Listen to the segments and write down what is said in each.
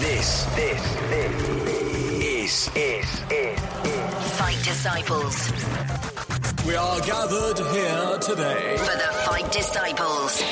This, this, this is, is, is, Fight Disciples. We are gathered here today For the Fight Disciples.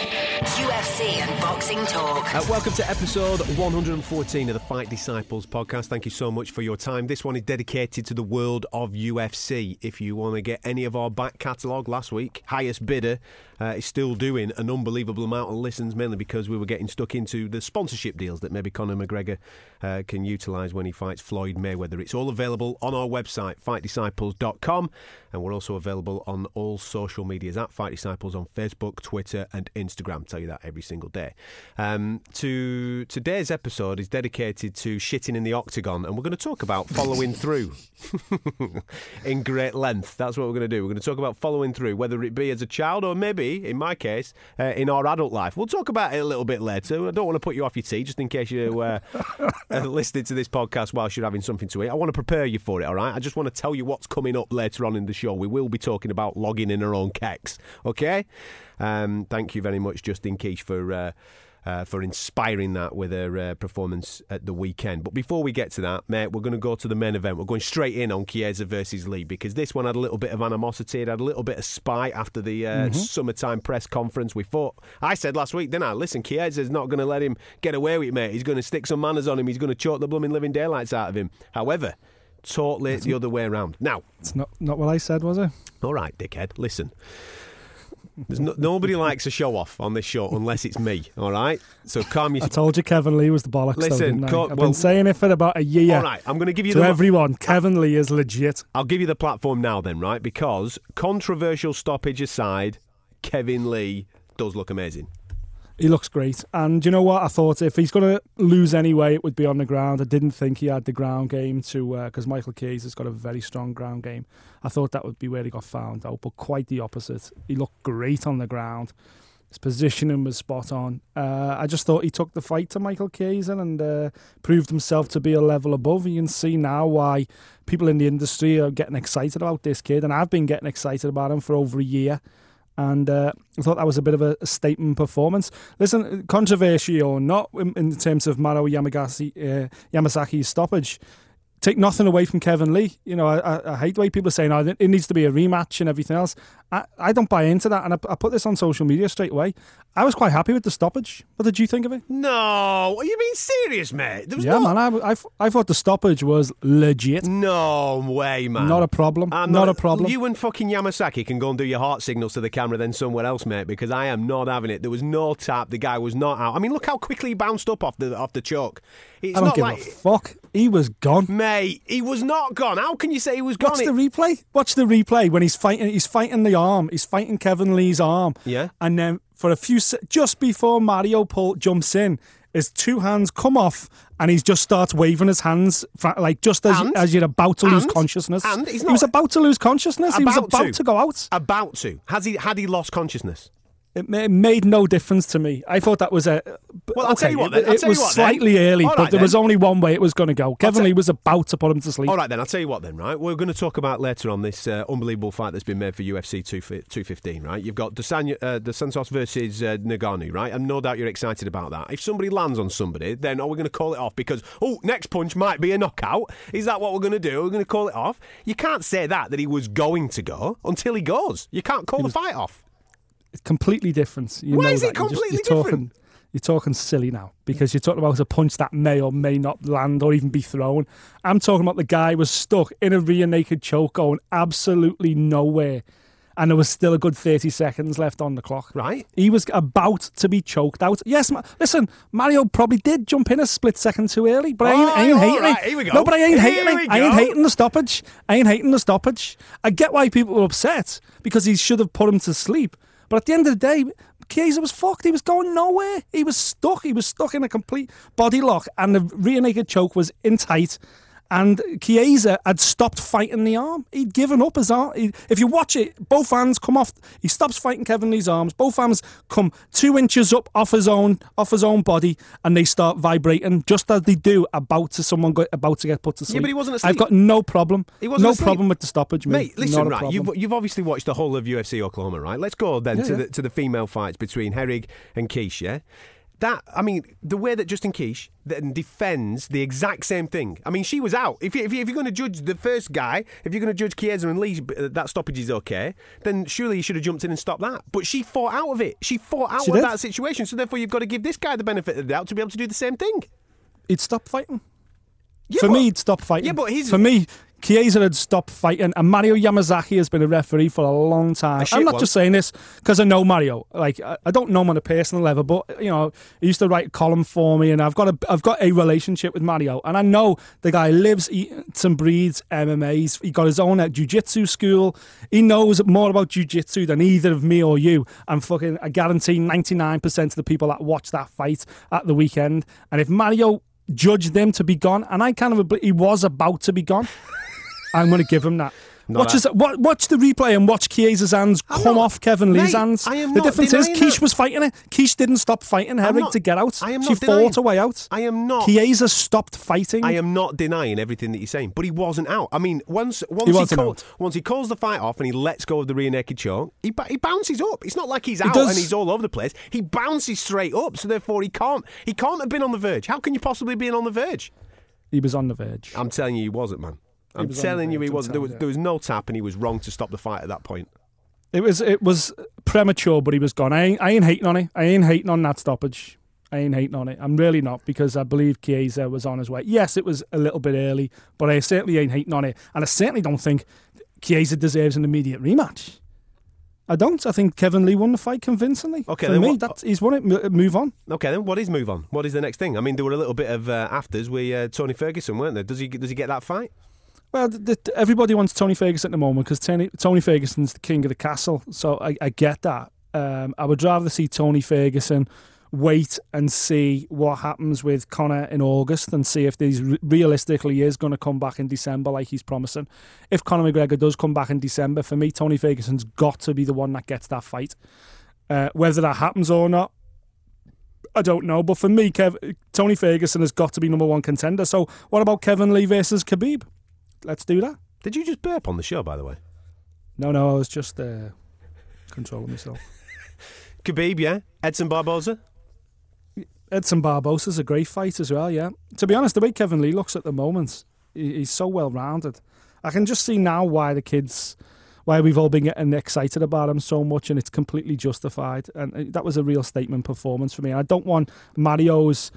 UFC and boxing talk. Uh, welcome to episode 114 of the Fight Disciples podcast. Thank you so much for your time. This one is dedicated to the world of UFC. If you want to get any of our back catalogue last week, highest bidder uh, is still doing an unbelievable amount of listens, mainly because we were getting stuck into the sponsorship deals that maybe Conor McGregor uh, can utilise when he fights Floyd Mayweather. It's all available on our website, fightdisciples.com, and we're also available on all social medias at Fight Disciples on Facebook, Twitter, and Instagram. tell you that every single day. Um, to today's episode is dedicated to shitting in the octagon, and we're going to talk about following through in great length. That's what we're going to do. We're going to talk about following through, whether it be as a child or maybe, in my case, uh, in our adult life. We'll talk about it a little bit later. I don't want to put you off your tea, just in case you uh, listening to this podcast whilst you're having something to eat. I want to prepare you for it. All right. I just want to tell you what's coming up later on in the show. We will be talking about logging in her own keks. Okay. Um, thank you very much, Justine Kish, for. Uh, uh, for inspiring that with her uh, performance at the weekend. But before we get to that, mate, we're going to go to the main event. We're going straight in on Chiesa versus Lee because this one had a little bit of animosity. It had a little bit of spite after the uh, Mm-hmm. summertime press conference. We thought, I said last week, didn't I? Listen, Chiesa's not going to let him get away with it, mate. He's going to stick some manners on him. He's going to choke the blooming living daylights out of him. However, totally the other way around. Now, It's not not what I said, was it? all right, dickhead, listen. There's no, nobody likes a show off on this show unless it's me, all right? So calm your I told you Kevin Lee was the bollocks. though, Listen, I? co- I've well- been saying it for about a year. All right, I'm going to give you To the everyone, Kevin Lee is legit. I'll give you the platform now, then, right? Because controversial stoppage aside, Kevin Lee does look amazing. He looks great. And you know what? I thought if he's going to lose anyway, it would be on the ground. I didn't think he had the ground game to, because Michael Case has got a very strong ground game. I thought that would be where he got found out, but quite the opposite. He looked great on the ground. His positioning was spot on. Uh, I just thought he took the fight to Michael Chiesa and uh, proved himself to be a level above. You can see now why people in the industry are getting excited about this kid, and I've been getting excited about him for over a year. And uh, I thought that was a bit of a, a statement performance. Listen, controversy or not in, in terms of Maro Yamagasi, uh, Yamasaki's stoppage, take nothing away from Kevin Lee. You know, I, I, I hate the way people are saying, oh, it needs to be a rematch and everything else. I, I don't buy into that. And I, I put this on social media straight away. I was quite happy with the stoppage. What did you think of it? No, are you being serious, mate? There was yeah, no, man. I, I, I thought the stoppage was legit. No way, man. Not a problem. I'm not, a problem. You and fucking Yamasaki can go and do your heart signals to the camera then somewhere else, mate, because I am not having it. There was no tap. The guy was not out. I mean, look how quickly he bounced up off the off the choke. It's I don't not give like, a fuck. He was gone. mate, he was not gone. How can you say he was gone? Watch It- the replay. Watch the replay when he's fighting. He's fighting the arm. He's fighting Kevin Lee's arm. Yeah. And then for a few, just before Mario pull jumps in, his two hands come off, and he just starts waving his hands, like just as And? as you're about to lose consciousness. And? He's he was about to lose consciousness. he was About about to. to. go out. About to. Has he had he lost consciousness? It made no difference to me. I thought that was a. Well, I'll okay, tell you what It, then. I'll it tell you was what then. slightly early, All but right there was only one way it was going to go. Kevin Lee was about to put him to sleep. All right, then. I'll tell you what, then, right? We're going to talk about later on this uh, unbelievable fight that's been made for UFC 2, 215, right? You've got Desanya, uh, De Santos versus uh, Nagano, right? And no doubt you're excited about that. If somebody lands on somebody, then are we going to call it off? Because, oh, next punch might be a knockout. Is that what we're going to do? We're going to call it off? You can't say that, that he was going to go until he goes. You can't call the fight off. It's completely different. You Why is it just- completely you're different? Talking, you're talking silly now because you're talking about a punch that may or may not land or even be thrown. I'm talking about the guy was stuck in a rear naked choke going absolutely nowhere. And there was still a good 30 seconds left on the clock. Right. He was about to be choked out. Yes, ma- listen, Mario probably did jump in a split second too early, but I ain't, I ain't Oh, hating right, it. here we go. No, but I ain't Here hating it. I ain't hating the stoppage. I ain't hating the stoppage. I get why people were upset because he should have put him to sleep. But at the end of the day, Chiesa was fucked. He was going nowhere. He was stuck. He was stuck in a complete body lock, and the rear naked choke was in tight. And Chiesa had stopped fighting the arm. He'd given up his arm. He, if you watch it, both hands come off. He stops fighting Kevin Lee's arms. Both hands come two inches up off his own off his own body, and they start vibrating just as they do about to someone go, about to get put to sleep. Yeah, but he wasn't I've got no problem. He wasn't no asleep. problem with the stoppage, mate. Mate, listen, right? You've, you've obviously watched the whole of UFC Oklahoma, right? Let's go then Yeah, to yeah. the to the female fights between Herrig and Kish. That I mean, the way that Justine Kish then defends the exact same thing. I mean, she was out. If you, if, you, if you're going to judge the first guy, if you're going to judge Chiesa and Lee, uh, that stoppage is okay. Then surely you should have jumped in and stopped that. But she fought out of it. She fought out She of did. that situation. So therefore, you've got to give this guy the benefit of the doubt to be able to do the same thing. he'd stop fighting. Yeah, for but- me, he'd stop fighting. Yeah, but he's- for me. Chiesa had stopped fighting, and Mario Yamasaki has been a referee for a long time. I'm not one. just saying this because I know Mario. Like I, I don't know him on a personal level, but you know he used to write a column for me, and I've got a I've got a relationship with Mario, and I know the guy lives, eats and breathes MMA. He's he got his own uh, jiu-jitsu school. He knows more about jiu-jitsu than either of me or you. And fucking, I guarantee 99% of the people that watch that fight at the weekend, and if Mario judged them to be gone, and I kind of he was about to be gone. I'm going to give him that. Watch, his, watch the replay and watch Chiesa's hands I'm come not- off Kevin Lee's Mate, hands. I am the difference is Kish was fighting it. Kish didn't stop fighting Herrig not- to get out. I am she not denying- fought a way out. I am not. Chiesa stopped fighting. I am not denying everything that you're saying, but he wasn't out. I mean, once once He he, call- once he calls the fight off and he lets go of the rear naked choke, he, ba- he bounces up. It's not like he's out does. and he's all over the place. He bounces straight up, so therefore he can't he can't have been on the verge. How can you possibly be on the verge? he was on the verge. I'm telling you, he wasn't, man. I'm was on the telling you, he wasn't. There was, there was no tap, and he was wrong to stop the fight at that point. It was it was premature, but he was gone. I ain't, I ain't hating on it. I ain't hating on that stoppage. I ain't hating on it. I'm really not because I believe Chiesa was on his way. Yes, it was a little bit early, but I certainly ain't hating on it, and I certainly don't think Chiesa deserves an immediate rematch. I don't. I think Kevin Lee won the fight convincingly. Okay, for then me, what- that's, he's won it. Move on. Okay, then what is move on? What is the next thing? I mean, there were a little bit of uh, afters with uh, Tony Ferguson, weren't there? Does he does he get that fight? Well, th- th- everybody wants Tony Ferguson at the moment because Tony, Tony Ferguson's the king of the castle. So I, I get that. Um, I would rather see Tony Ferguson wait and see what happens with Conor in August and see if re- realistically is going to come back in December like he's promising. If Conor McGregor does come back in December, for me, Tony Ferguson's got to be the one that gets that fight. Uh, whether that happens or not, I don't know. But for me, Kev- Tony Ferguson has got to be number one contender. So what about Kevin Lee versus Khabib? Let's do that. Did you just burp on the show, by the way? No, no, I was just uh, controlling myself. Khabib, yeah. Edson Barboza. Edson Barboza's a great fight as well, yeah. To be honest, the way Kevin Lee looks at the moment, he's so well rounded. I can just see now why the kids, why we've all been getting excited about him so much, and it's completely justified. And uh, that was a real statement performance for me. I don't want Mario's,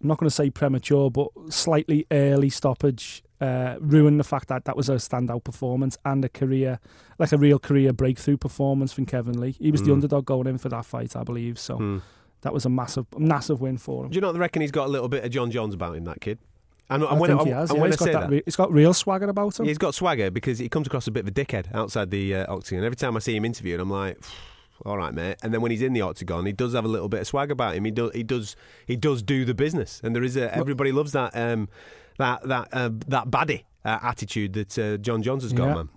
I'm not going to say premature, but slightly early stoppage uh, ruin the fact that that was a standout performance and a career, like a real career breakthrough performance from Kevin Lee. He was the Mm. underdog going in for that fight, I believe. So Hmm. that was a massive, massive win for him. Do you not reckon he's got a little bit of Jon Jones about him, that kid? And, and I when, think I, he has. and yeah. when He's I got say that. that, re- he's got real swagger about him. he's got swagger because he comes across a bit of a dickhead outside the uh, octagon. Every time I see him interviewed, I'm like, all right, mate. And then when he's in the octagon, he does have a little bit of swag about him. He does, he does, he does do the business, and there is a everybody loves that um, that that uh, that baddie uh, attitude that uh, Jon Jones has got, Yeah. man.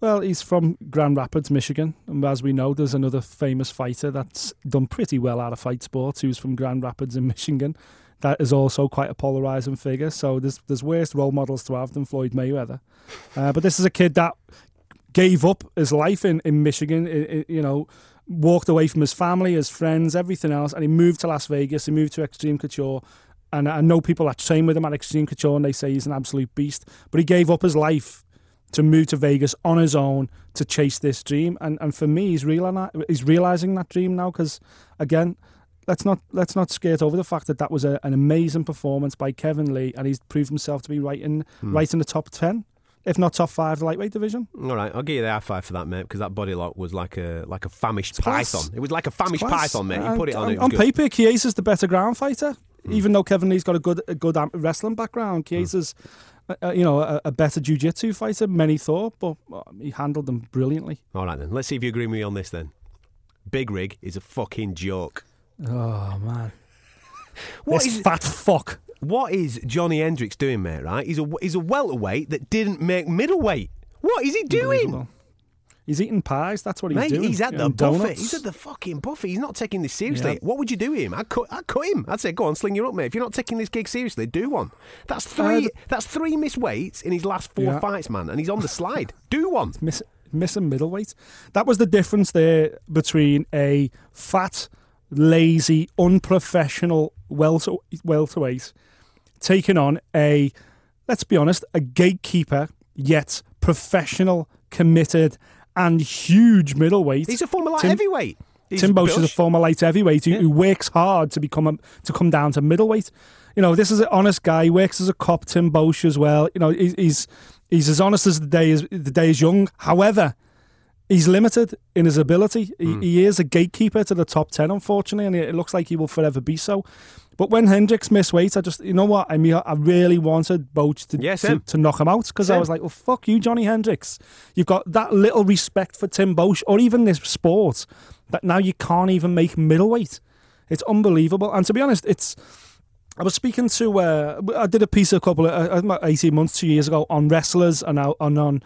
Well, he's from Grand Rapids, Michigan, and as we know, there's another famous fighter that's done pretty well out of fight sports who's from Grand Rapids in Michigan. That is also quite a polarizing figure. So there's there's worse role models to have than Floyd Mayweather. Uh, but this is a kid that gave up his life in in Michigan. i- i- you know, walked away from his family, his friends, everything else, and he moved to Las Vegas. He moved to Extreme Couture. And I know people that train with him at Extreme Couture, and they say he's an absolute beast. But he gave up his life to move to Vegas on his own to chase this dream. And and for me, he's realizing he's realizing that dream now. Because again, let's not let's not skate over the fact that that was a, an amazing performance by Kevin Lee, and he's proved himself to be right in right in the top ten, if not top five, lightweight division. All right, I'll give you the high five for that, mate, because that body lock was like a like a famished class. python. It was like a famished Class. python, mate. You put it on, on, it on good. Hmm. paper, Chiesa's the better ground fighter. Even though Kevin Lee's got a good a good wrestling background, Chiesa's uh, uh, you know a, a better jiu-jitsu fighter. Many thought, but uh, he handled them brilliantly. All right then, let's see if you agree with me on this then. Big Rig is a fucking joke. Oh man, What this is fat fuck. what is Johnny Hendricks doing, mate? Right? He's a he's a welterweight that didn't make middleweight. What is he doing? He's eating pies. That's what he's Mate, doing. he's at the buffet. donuts. He's at the fucking buffet. He's not taking this seriously. Yeah. What would you do with him? I'd cut, I'd cut him. I'd say, go on, sling your up, mate. If you're not taking this gig seriously, do one. That's three. Uh, that's three missed weights in his last four Yeah. fights, man, and he's on the slide. do one. miss, missing middleweight. That was the difference there between a fat, lazy, unprofessional welter, welterweight taking on a, let's be honest, a gatekeeper yet professional, committed, and huge middleweight. He's a former light Tim- heavyweight. He's Tim Boetsch is a former light heavyweight who, who works hard to become a, to come down to middleweight. You know, this is an honest guy. He works as a cop. Tim Boetsch as well. You know, he- he's he's as honest as the day is the day is young. However, he's limited in his ability. He, Hmm. he is a gatekeeper to the top ten, unfortunately, and it looks like he will forever be so. But when Hendricks missed weight, I just, you know what? I mean, I really wanted Boetsch to, to, to knock him out because I was like, well, fuck you, Johnny Hendricks. You've got that little respect for Tim Boetsch or even this sport that now you can't even make middleweight. It's unbelievable. And to be honest, it's. I was speaking to. Uh, I did a piece a couple of uh, eighteen months, two years ago on wrestlers and, out- and on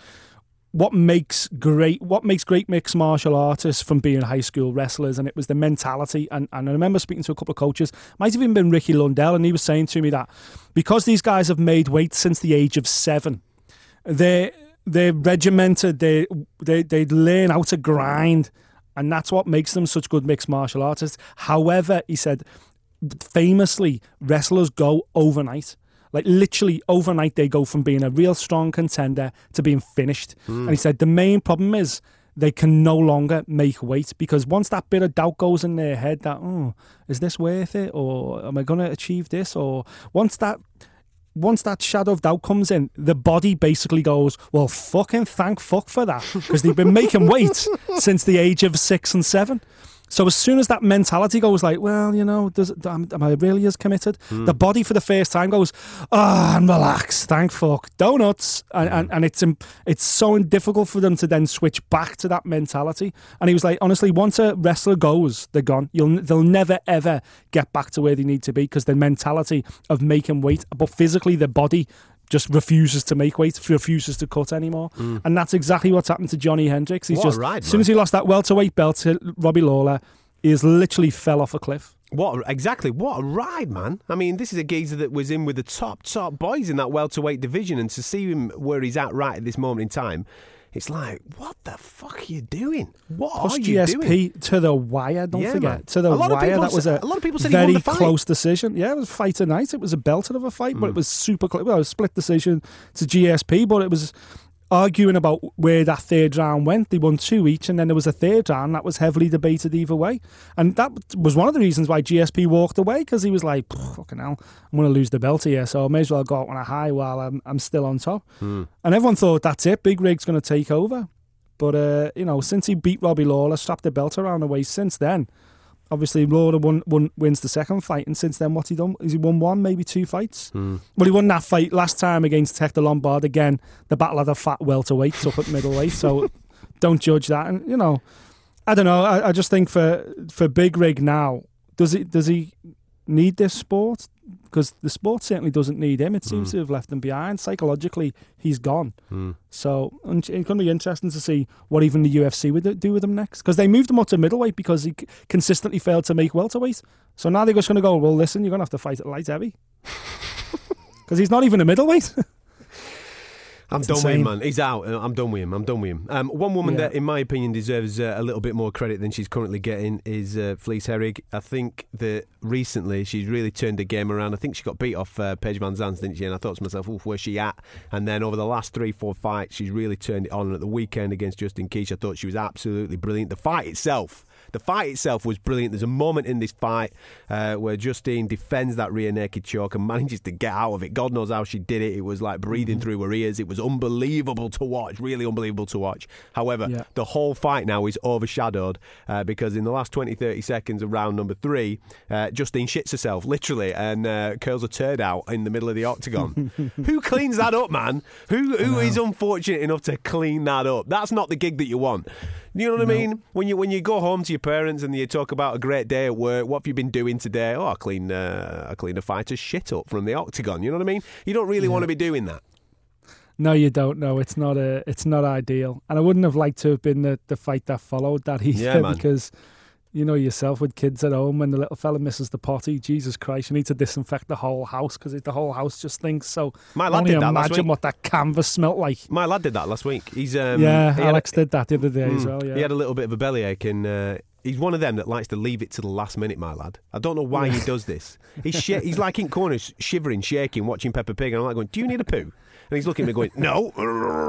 what makes great what makes great mixed martial artists from being high school wrestlers and it was the mentality. And, and I remember speaking to a couple of coaches might have even been Ricky Lundell and he was saying to me that because these guys have made weight since the age of seven they they're regimented they they they learn how to grind and that's what makes them such good mixed martial artists. However he said famously wrestlers go overnight like literally overnight they go from being a real strong contender to being finished hmm. and he said the main problem is they can no longer make weight because once that bit of doubt goes in their head that oh is this worth it or am i going to achieve this or once that once that shadow of doubt comes in, the body basically goes, well, fucking thank fuck for that. Because they've been making weight since the age of six and seven. So as soon as that mentality goes like, well, you know, does, am, am I really as committed? The body for the first time goes, ah, and relax, thank fuck, donuts, and, and, and it's it's so difficult for them to then switch back to that mentality. And he was like, honestly, once a wrestler goes, they're gone. You'll they'll never ever get back to where they need to be because the mentality of making weight, but physically the body just refuses to make weight, refuses to cut anymore. Hmm. And that's exactly what's happened to Johnny Hendricks. He's What just ride, as soon as he lost that welterweight belt to Robbie Lawler, he has literally fell off a cliff. What exactly? What a ride, man! I mean, this is a geezer that was in with the top top boys in that welterweight division, and to see him where he's at right at this moment in time, it's like, what the fuck are you doing? What are you GSP doing? to the wire, don't Yeah, forget. man. To the wire, that was a, a lot of people said very close decision. Yeah, it was fight tonight. It was a belter of a fight, but it mm. was super close. Well, it was a split decision to GSP, but it was arguing about where that third round went. They won two each, and then there was a third round that was heavily debated either way. And that was one of the reasons why GSP walked away because he was like, fucking hell, I'm going to lose the belt here, so I may as well go out on a high while I'm, I'm still on top. And everyone thought, that's it, Big Rig's going to take over. But, uh, you know, since he beat Robbie Lawler, strapped the belt around the waist, since then, obviously Lawler won, won, wins the second fight, and since then, what's he done? Has he won one, maybe two fights? Hmm. Well, he won that fight last time against Hector Lombard. Again, the battle of the fat welterweights up at middleweight. So don't judge that. And you know, I don't know. I, I just think for for Big Rig now, does he does he need this sport? Because the sport certainly doesn't need him. It seems hmm. to have left him behind. Psychologically, he's gone. Hmm. So it's going to be interesting to see what even the UFC would do with him next. Because they moved him up to middleweight because he consistently failed to make welterweight. So now they're just going to go, well, listen, you're going to have to fight at light heavy. Because he's not even a middleweight. I'm done with him, man. He's out. Uh, I'm done with him. I'm done with him. Um, one woman Yeah. that, in my opinion, deserves uh, a little bit more credit than she's currently getting is uh, Felice Herrig. I think that recently she's really turned the game around. I think she got beat off uh, Paige VanZant, didn't she? And I thought to myself, Oof, where's she at? And then over the last three, four fights, she's really turned it on. And at the weekend against Justine Kish, I thought she was absolutely brilliant. The fight itself. The fight itself was brilliant. There's a moment in this fight uh, where Justine defends that rear naked choke and manages to get out of it. God knows how she did it. It was like breathing Mm-hmm. through her ears. It was unbelievable to watch, really unbelievable to watch. However, Yeah. the whole fight now is overshadowed uh, because in the last 20, 30 seconds of round number three, uh, Justine shits herself, literally, and uh, curls a turd out in the middle of the octagon. who cleans that up, man? Who Who is unfortunate enough to clean that up? That's not the gig that you want. You know what I mean? When you when you go home to your parents and you talk about a great day at work, what have you been doing today? Oh, I clean uh, I clean a fighter's shit up from the octagon. You know what I mean? You don't really want to be doing that. No, you don't know. It's not a. It's not ideal, and I wouldn't have liked to have been the, the fight that followed that either Yeah, because you know yourself with kids at home when the little fella misses the potty. Jesus Christ, you need to disinfect the whole house because the whole house just stinks. So My lad did that last imagine week. what that canvas smelt like. My lad did that last week. He's um, yeah, he had a- Alex did that the other day as Mm. well. Yeah, He had a little bit of a bellyache, and uh, he's one of them that likes to leave it to the last minute. My lad, I don't know why he does this. He's sh- he's like in corners, shivering, shaking, watching Peppa Pig, and I'm like going, "Do you need a poo?" And he's looking at me going, "No,"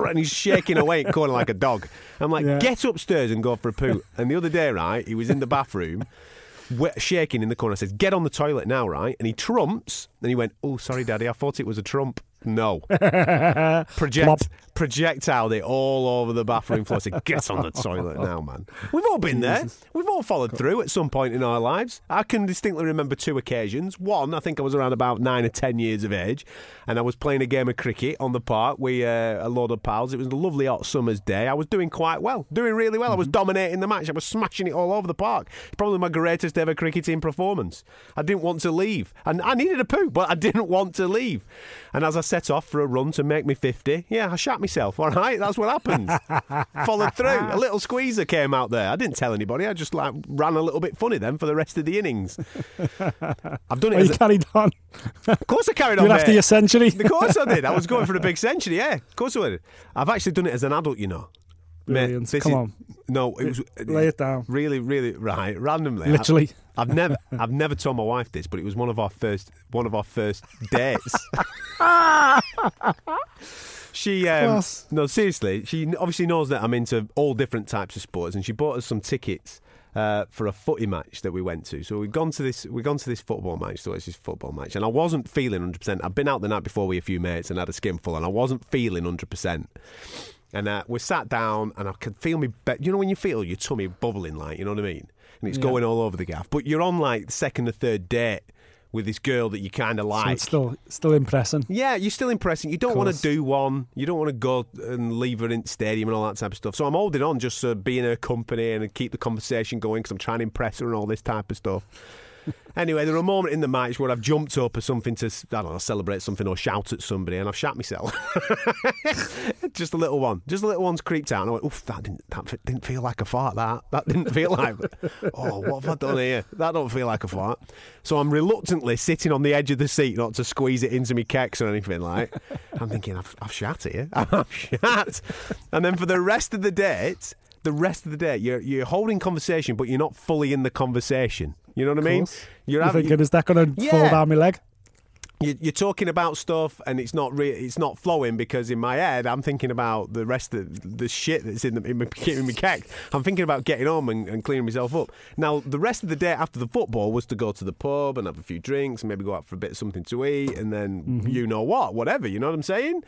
and he's shaking away in corner like a dog. I'm like, Yeah. "Get upstairs and go for a poo." And the other day, right, he was in the bathroom. Shaking in the corner, I says, "Get on the toilet now, right?" And he trumps, and he went, "Oh, sorry, Daddy, I thought it was a trump." No, project projectiled it all over the bathroom floor. Said, "Get on the toilet now, man." We've all been there. We've all followed through at some point in our lives. I can distinctly remember two occasions. One, I think I was around about nine or ten years of age, and I was playing a game of cricket on the park with uh, a load of pals. It was a lovely hot summer's day. I was doing quite well, doing really well. I was dominating the match. I was smashing it all over the park. Probably my greatest ever cricketing performance. I didn't want to leave, and I needed a poo, but I didn't want to leave. And as I set off for a run to make me fifty, yeah, I shat myself. All right, that's what happened. Followed through. A little squeezer came out there. I didn't tell anybody. I just like ran a little bit funny then for the rest of the innings. I've done it. As you a, carried on. of course, I carried on. You're after your century. Of course I did. I was going for a big century. Yeah, of course I did. I've actually done it as an adult. You know. Mate, Brilliant. this Come is- on. No, it was Lay it down. Really, really right. Randomly, I- Literally. I've never, I've never told my wife this, but it was one of our first, one of our first dates. she, um, no, seriously, she obviously knows that I'm into all different types of sports, and she bought us some tickets. Uh, for a footy match that we went to, so we've gone to this. We've gone to this football match. So it's this football match, and I wasn't feeling hundred percent. I've been out the night before with a few mates and had a skinful, and I wasn't feeling hundred percent. And uh, we sat down, and I could feel me. Be- you know when you feel your tummy bubbling, like you know what I mean, and it's Yeah. going all over the gaff. But you're on like the second or third date with this girl that you kind of So like. it's still still impressing. yeah, you're still impressing. You don't want to do one. You don't want to go and leave her in the stadium and all that type of stuff. So I'm holding on just to be in her company and keep the conversation going because I'm trying to impress her and all this type of stuff. Anyway, there were a moment in the match where I've jumped up or something to, I don't know, celebrate something or shout at somebody and I've shat myself. just a little one. Just a little one's creeped out. And I went, oof, that didn't, that didn't feel like a fart, that. That didn't feel like, oh, what have I done here? That don't feel like a fart. So I'm reluctantly sitting on the edge of the seat not to squeeze it into me keks or anything like. I'm thinking, I've, I've shat here. I've shat. And then for the rest of the date, the rest of the day, you're, you're holding conversation, but you're not fully in the conversation. You know what I mean? You're having, thinking, is that going to fall down my leg? you- you're talking about stuff and it's not re- it's not flowing because in my head I'm thinking about the rest of the shit that's in, the, in, my, in my keg. I'm thinking about getting home and, and cleaning myself up. Now the rest of the day after the football was to go to the pub and have a few drinks and maybe go out for a bit of something to eat and then mm-hmm. you know what, whatever. You know what I'm saying?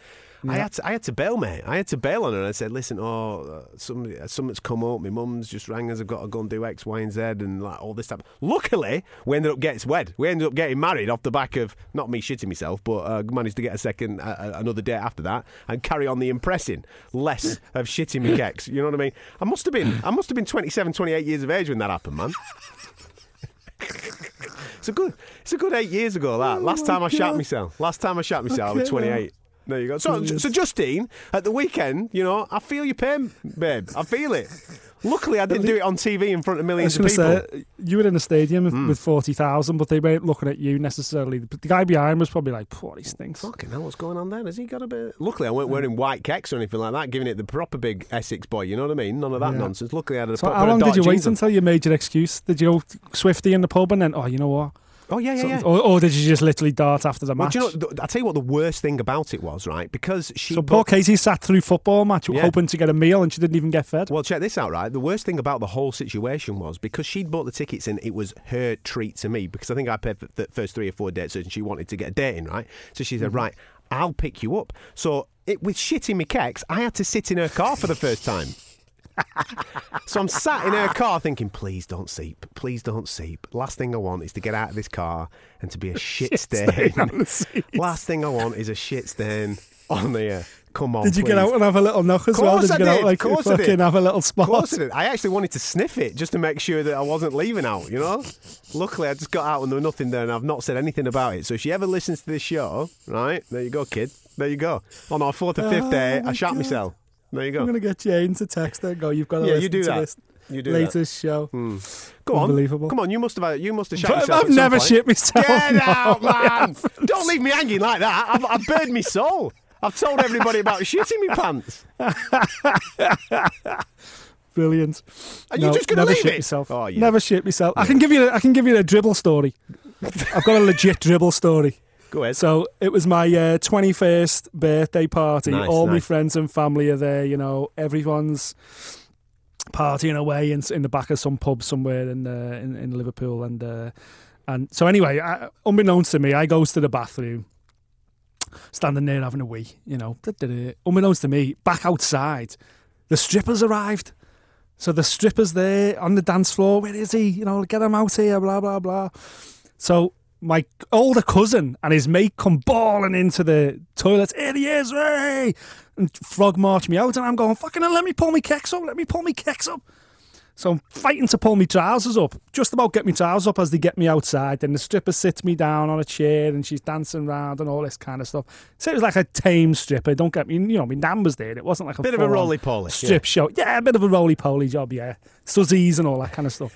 I had to, I had to bail, mate. I had to bail on her. I said, "Listen, oh, uh, somebody, something's come up. My mum's just rang us. I've got to go and do X, Y, and Z, and like all this stuff." Luckily, we ended up getting wed. We ended up getting married off the back of not me shitting myself, but uh, managed to get a second, uh, uh, another date after that, and carry on the impressing, less of shitting me keks. You know what I mean? I must have been, I must have been 27, 28 years of age when that happened, man. It's a good, it's a good eight years ago. That last time I shot myself. Last time I shot myself, I was 28. There you go. So, so Justine, at the weekend, you know, I feel your pain, babe. I feel it. Luckily, I didn't do it on TV in front of millions of people. Say, you were in a stadium hmm. with 40,000, but they weren't looking at you necessarily. The the guy behind was probably like, poor, he stinks. Fucking hell, what's going on there? Has he got a bit? Luckily, I weren't wearing white kecks or anything like that, giving it the proper big Essex boy. You know what I mean? None of that Yeah. nonsense. Luckily, I had a So how long did you wait until you made your excuse? Did you go Swifty in the pub and then, oh, you know what? Oh yeah, yeah, So- yeah. Or, or did you just literally dart after the Well, match? you know? th- I tell you what, the worst thing about it was right because she. so poor booked- Katie sat through football match Yeah. hoping to get a meal and she didn't even get fed. Well, check this out, right? The worst thing about the whole situation was because she'd bought the tickets and it was her treat to me because I think I paid for the first three or four dates and she wanted to get a date in, right? So she said, mm-hmm. right, I'll pick you up. So it, with shit in my keks, I had to sit in her car for the first time. So I'm sat in her car thinking, please don't seep, please don't seep. Last thing I want is to get out of this car and to be a shit, stain. stain on the seat. Last thing I want is a shit stain on the uh, come on. Did you get out and have a little knock as Of well? course Did you I get did, out like of course I fucking did. have a little Of spot? course I did. I actually wanted to sniff it just to make sure that I wasn't leaving out, you know? Luckily, I just got out and there was nothing there and I've not said anything about it. So if she ever listens to this show, right, there you go, kid. There you go. On our fourth or fifth Oh, day, I shot God. myself. There you go. I'm going to get Jane to text her and go, you've got to Yeah, listen you do to that. this You do that. Latest show. Hmm. Go on. Unbelievable. Come on, you must have you must have shot But yourself. I've never point. shit myself. Get no, out, man! Don't leave me hanging like that. I've, I've burned my soul. I've told everybody about shitting my pants. Brilliant. Are you No, just gonna never leave shit it? myself. Oh, yeah. Never shit myself. I can give you. I can give you a dribble story. I've got a legit dribble story. Go ahead. So it was my uh, 21st birthday party. Nice, All my friends and family are there. You know, everyone's partying away in, in the back of some pub somewhere in uh, in, in Liverpool. And uh, and so anyway, I, unbeknownst to me, I goes to the bathroom, standing there having a wee. You know, unbeknownst to me, back outside, the strippers arrived. So the strippers there on the dance floor. Where is he? You know, get him out here. Blah blah blah. So my older cousin and his mate come bawling into the toilets. Here he is, hey! And frog march me out, and I'm going, fucking hell, let me pull me kecks up, let me pull me kecks up. So I'm fighting to pull my trousers up, just about get my trousers up as they get me outside. Then the stripper sits me down on a chair and she's dancing around and all this kind of stuff. So it was like a tame stripper. Don't get me, you know, my nan was there. It wasn't like a Bit of a full-on roly-poly, strip show. Yeah, a bit of a roly poly job. Yeah, suzzies and all that kind of stuff.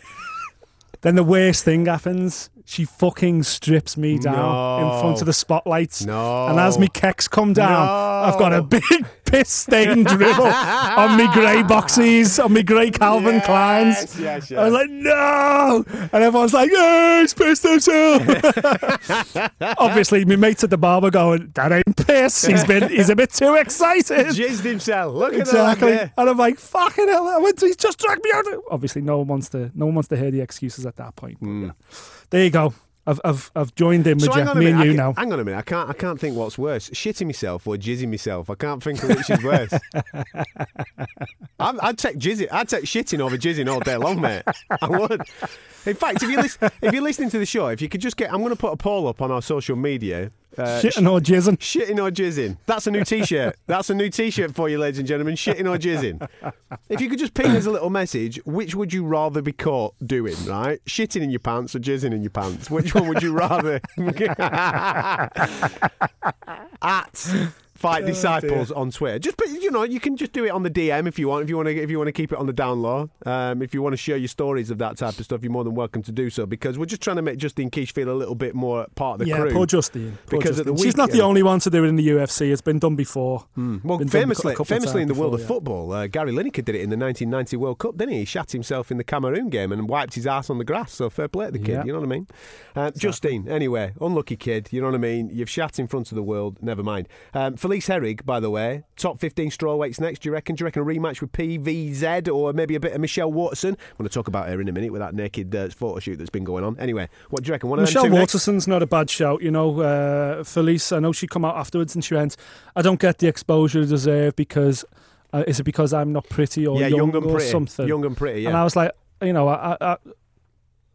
then the worst thing happens. She fucking strips me down No. in front of the spotlights. No. And as me kecks come down, No. I've got a big piss stained dribble on me grey boxies, on me grey Calvin Yes, Kleins. yes, I was like, no! And everyone's like, oh, he's pissed himself. Obviously, my mates at the bar were going, that ain't piss. He's been, he's a bit too excited. Jizzed himself. Look at Exactly. that. And I'm like, fucking hell, I went to, he's just dragged me out. Obviously, no one wants to no one wants to hear the excuses at that point. But, hmm. yeah. There you go. I've, I've, I've joined in with. So you, hang on a me minute. and you I now. Hang on a minute. I can't. I can't think what's worse: shitting myself or jizzing myself. I can't think of which is worse. I'd, I'd take jizzing. I'd take shitting over jizzing all day long, mate. I would. In fact, if you listen, if you're listening to the show, if you could just get, I'm going to put a poll up on our social media. Uh, Shitting or jizzing. Shitting or jizzing. That's a new T-shirt. That's a new T-shirt for you, ladies and gentlemen. Shitting or jizzing. If you could just ping us a little message, which would you rather be caught doing? Right, shitting in your pants or jizzing in your pants? Which one would you rather? At Fight Disciples on Twitter. Just put, you know, you can just do it on the DM if you want. If you want to, if you want to keep it on the down low. Um, if you want to share your stories of that type of stuff, you're more than welcome to do so. Because we're just trying to make Justine Kish feel a little bit more part of the yeah, crew. poor Justine. Poor Because Justine. She's not the only one to do it in the UFC. It's been done before. Well, Been famously, famously in the times world of before, yeah. football, uh, Gary Lineker did it in the 1990 World Cup, didn't he? He shat himself in the Cameroon game and wiped his ass on the grass. So fair play to the kid, Yeah. you know what I mean? Uh, Justine, anyway, unlucky kid, you know what I mean? You've shat in front of the world, never mind. Um, Felice Herrig, by the way, top 15 strawweights next, do you reckon? Do you reckon a rematch with PVZ or maybe a bit of Michelle Waterson? I'm going to talk about her in a minute with that naked uh, photo shoot that's been going on. Anyway, what do you reckon? One Michelle next? Not a bad shout, you know. Uh, Felice, I know she come out afterwards and she went, "I don't get the exposure I deserve because uh, is it because I'm not pretty or Yeah, young, young and or pretty. something?" Young and pretty, yeah. And I was like, you know, I, I, I,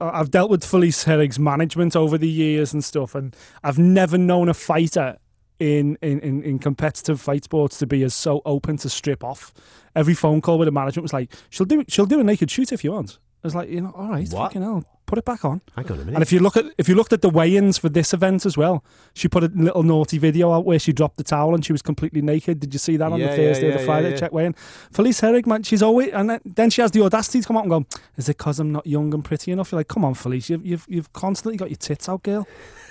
I've dealt with Felice Herrig's management over the years and stuff, and I've never known a fighter in, in, in, competitive fight sports to be as so open to strip off. Every phone call with the management was like, "She'll do it. She'll do a naked shoot if you want." I was like, you know, all right, What? fucking hell, put it back on. Hang on a minute. And if you look at if you looked at the weigh-ins for this event as well, she put a little naughty video out where she dropped the towel and she was completely naked. Did you see that on Yeah, the yeah, Thursday or yeah, the Friday yeah, check weigh-in? Felice Herrig, man, she's always and then, she has the audacity to come out and go, "Is it because I'm not young and pretty enough?" You're like, "Come on, Felice, you've you've, you've constantly got your tits out, girl."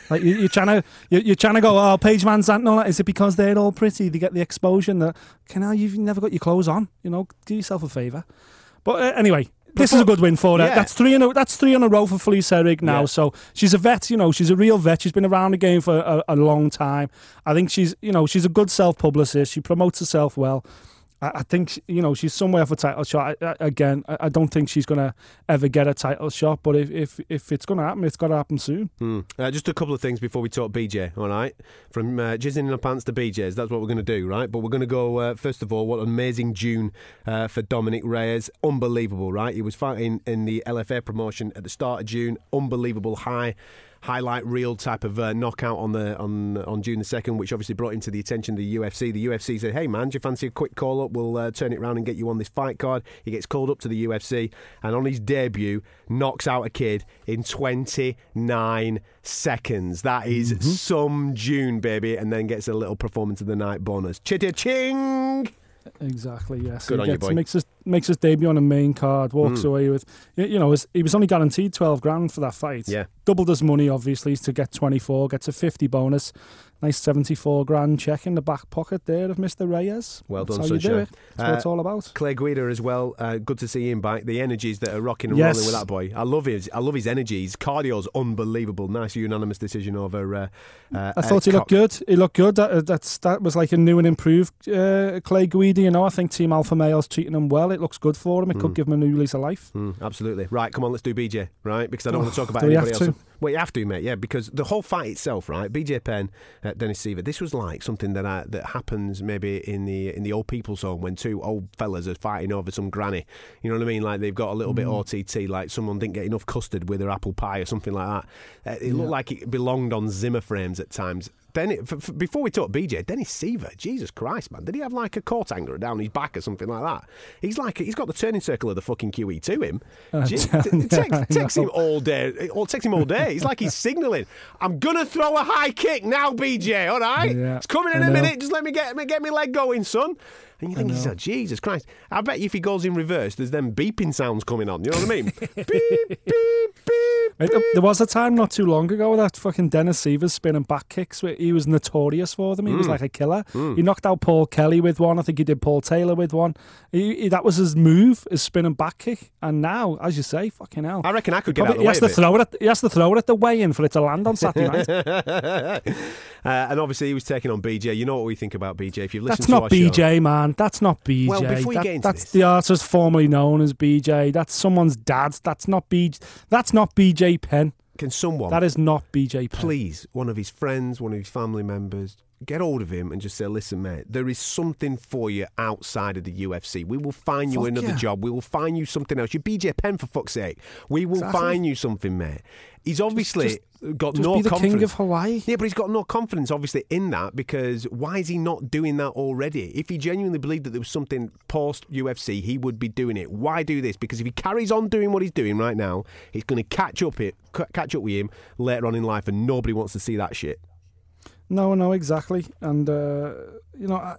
Like you, you're trying to you're, you're trying to go, "Oh, Paige VanZant and all that." Is it because they're all pretty? They get the exposure. And the, can I? You've never got your clothes on. You know, do yourself a favour. But uh, anyway. This is a good win for her. Yeah. That's three in a that's three in a row for Felice Herrig now. Yeah. So she's a vet, you know. She's a real vet. She's been around the game for a, a long time. I think she's, you know, she's a good self publicist. She promotes herself well. I, think, you know, she's somewhere for title shot. I, I, again, I, don't think she's gonna ever get a title shot. But if if, if it's gonna happen, it's gotta happen soon. Hmm. Uh, just a couple of things before we talk BJ, all right? From uh, jizzing in the pants to BJ's, that's what we're to do, right? But we're to go, uh, first of all, what an amazing June uh, for Dominick Reyes. Unbelievable, right? He was fighting in the LFA promotion at the start of June. Unbelievable high. Highlight reel type of uh, knockout on the on on June the second, which obviously brought him to the attention of the UFC. The UFC said, "Hey man, do you fancy a quick call up? We'll uh, turn it around and get you on this fight card." He gets called up to the UFC, and on his debut, knocks out a kid in 29 seconds. That is Mm-hmm. some June, baby, and then gets a little performance of the night bonus. Chitta ching! Exactly. Yes. Good he on you, boy. makes his makes his debut on a main card. Walks Mm. away with, you know, his- he was only guaranteed twelve grand for that fight. Yeah. Doubled his money obviously to get twenty four. Gets a fifty bonus. Nice seventy four grand check in the back pocket there of Mister Reyes. Well That's done, how you do it. That's what it's Uh, all about. Clay Guida as well. Uh, good to see him back. The energies that are rocking and Yes. rolling with that boy. I love his. I love his energies. Cardio's unbelievable. Nice unanimous decision over. Uh, uh, I thought he Ed looked good. He looked good. That, uh, that's that was like a new and improved uh, Clay Guida. You know, I think Team Alpha Male's treating him well. It looks good for him. It could give him a new lease of life. Mm, absolutely. Right, come on, let's do BJ, right? Because I don't want to talk about do anybody else. to? Well, you have to, mate, yeah, because the whole fight itself, right? BJ Penn, uh, Dennis Siver, this was like something that I, that happens maybe in the in the old people's home when two old fellas are fighting over some granny. You know what I mean? Like they've got a little bit Mm. OTT, like someone didn't get enough custard with their apple pie or something like that. Uh, it looked like it belonged on Zimmer frames at times. Then, f- f- before we talk BJ, Dennis Siver, Jesus Christ, man, did he have like a court hanger down his back or something like that? He's like, he's got the turning circle of the fucking QE to him. Uh, Gee, t- text, text him all day. Or text him all day. He's like he's signalling. I'm gonna throw a high kick now, BJ. All right, Yeah, it's coming in a minute. Just let me get me get my leg going, son. And you think he's like, Jesus Christ. I bet if he goes in reverse, there's them beeping sounds coming on. You know what I mean? beep, beep, beep. Mate, There was a time not too long ago that fucking Dennis Siver's spinning back kicks. He was notorious for them. He Mm. was like a killer. He knocked out Paul Kelly with one. I think he did Paul Taylor with one. He, he- that was his move, his spinning back kick. And now, as you say, fucking hell. I reckon I could get out of the he way has to it. throw it. At, he has to throw it at the weigh-in for it to land on Saturday night. uh, and obviously he was taking on BJ. You know what we think about BJ if you've listened That's to not our show. BJ, man. That's not BJ. Well, before you That- get into that's this- the artist formerly known as BJ. That's someone's dad. That's not BJ. That's not BJ Penn. Can someone That is not BJ Penn. please, one of his friends, one of his family members, get hold of him and just say, listen, mate, there is something for you outside of the UFC. We will find you Fuck another yeah. job. We will find you something else. You're BJ Penn, for fuck's sake. We will Exactly. find you something, mate. He's obviously got Just no be the confidence. king of Hawaii. Yeah, but he's got no confidence, obviously, in that because why is he not doing that already? If he genuinely believed that there was something post UFC, he would be doing it. Why do this? Because if he carries on doing what he's doing right now, he's going to catch up it, catch up with him later on in life, and nobody wants to see that shit. No, no, exactly. And uh, you know, I,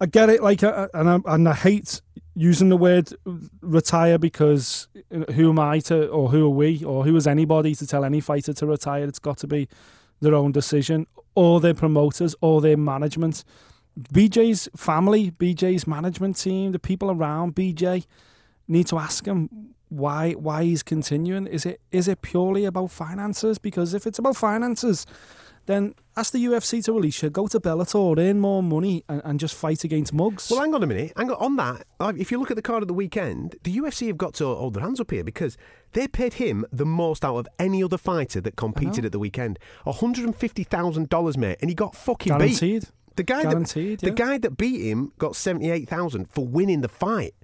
I get it. Like, uh, and I, and I hate using the word retire because who am I to, or who are we, or who is anybody to tell any fighter to retire? It's got to be their own decision, or their promoters, or their management. BJ's family, BJ's management team, the people around BJ need to ask him why why he's continuing. Is it is it purely about finances? Because if it's about finances, then ask the UFC to release you, go to Bellator, earn more money, and, and just fight against mugs. Well, hang on a minute. Hang on. On that, if you look at the card of the weekend, the UFC have got to hold their hands up here because they paid him the most out of any other fighter that competed at the weekend. $150,000, mate, and he got fucking beat. The guy Guaranteed, that yeah. the guy that beat him got seventy eight thousand for winning the fight.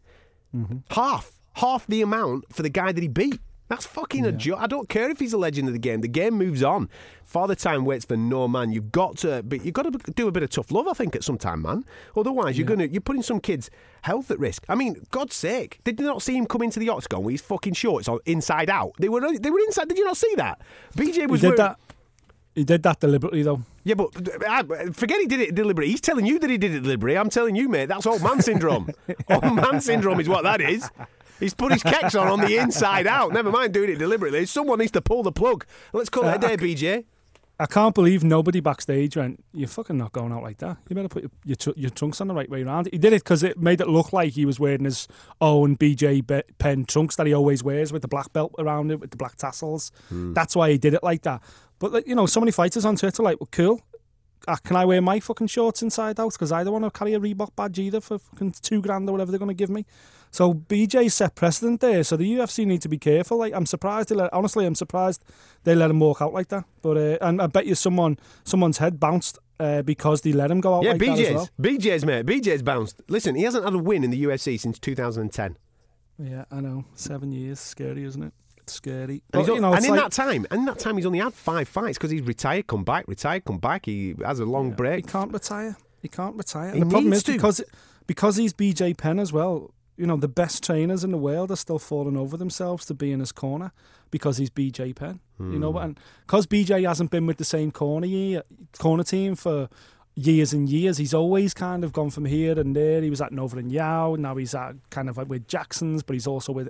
Mm-hmm. Half, half the amount for the guy that he beat. That's fucking a joke. I don't care if he's a legend of the game. The game moves on. Father time waits for no man. You've got to, but you've got to do a bit of tough love. I think at some time, man. Otherwise, you're gonna you're putting some kids' health at risk. I mean, God's sake, did you not see him come into the octagon with his fucking shorts on inside out? They were they were inside. Did you not see that? BJ He was did wearing- that. He did that deliberately, though. yeah, but uh, forget he did it deliberately. He's telling you that he did it deliberately. I'm telling you, mate, that's old man syndrome. old man syndrome is what that is. He's put his kecks on on the inside out. Never mind doing it deliberately. Someone needs to pull the plug. Let's call it a day, BJ. I can't believe nobody backstage went, You're fucking not going out like that. You better put your, your, tr- your trunks on the right way around. He did it because it made it look like he was wearing his own BJ Be- Penn trunks that he always wears with the black belt around it, with the black tassels. That's why he did it like that. But, like, you know, so many fighters on Twitter like, Well, cool. Uh, can I wear my fucking shorts inside out? Because I don't want to carry a Reebok badge either for fucking two grand or whatever they're going to give me. So BJ set precedent there. So the UFC need to be careful. Like I'm surprised. They let, honestly, I'm surprised they let him walk out like that. But uh, and I bet you someone someone's head bounced uh, because they let him go out Yeah, like that as BJ's. well. BJ's, mate. BJ's bounced. Listen, he hasn't had a win in the UFC since 2010. Yeah, I know. Seven years, scary, isn't it? scary. And, But, on- you know, and in like- that time, and in that time, he's only had five fights because he's retired, come back, retired, come back. He has a long He break. He can't retire. He can't retire. He And the problem is to. because because he's BJ Penn as well. You know, the best trainers in the world are still falling over themselves to be in his corner because he's BJ Penn. You know, Hmm. and because BJ hasn't been with the same corner year, corner team for years and years, he's always kind of gone from here and there. He was at Nova and Yao. Now he's at kind of like with Jackson's, but he's also with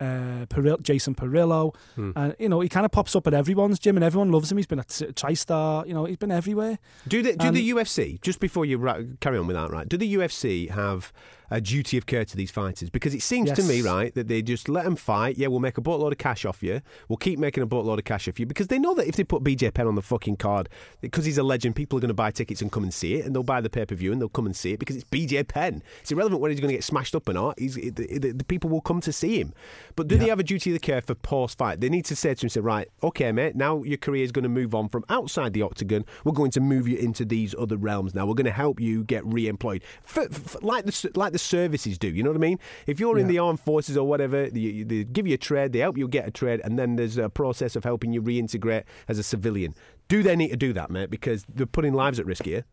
uh, Peril- Jason Parillo. Hmm. And, you know, he kind of pops up at everyone's gym and everyone loves him. He's been at TriStar, you know, he's been everywhere. Do the do Um, the UFC just before you ra- carry on with that, right? Do the UFC have a duty of care to these fighters? Because it seems to me, right, that they just let them fight. Yeah, we'll make a boatload of cash off you. We'll keep making a boatload of cash off you because they know that if they put BJ Penn on the fucking card, because he's a legend, people are going to buy tickets and come and see it, and they'll buy the pay per view and they'll come and see it because it's BJ Penn. It's irrelevant whether he's going to get smashed up or not. He's, the, the, the people will come to see him. But do they have a duty of care for post fight? They need to say to him, say, right, okay, mate, now your career is going to move on from outside the octagon. We're going to move you into these other realms now. We're going to help you get re-employed, f- f- like the like the services do. You know what I mean? If you're in the armed forces or whatever, they, they give you a trade, they help you get a trade, and then there's a process of helping you reintegrate as a civilian. Do they need to do that, mate? Because they're putting lives at risk here.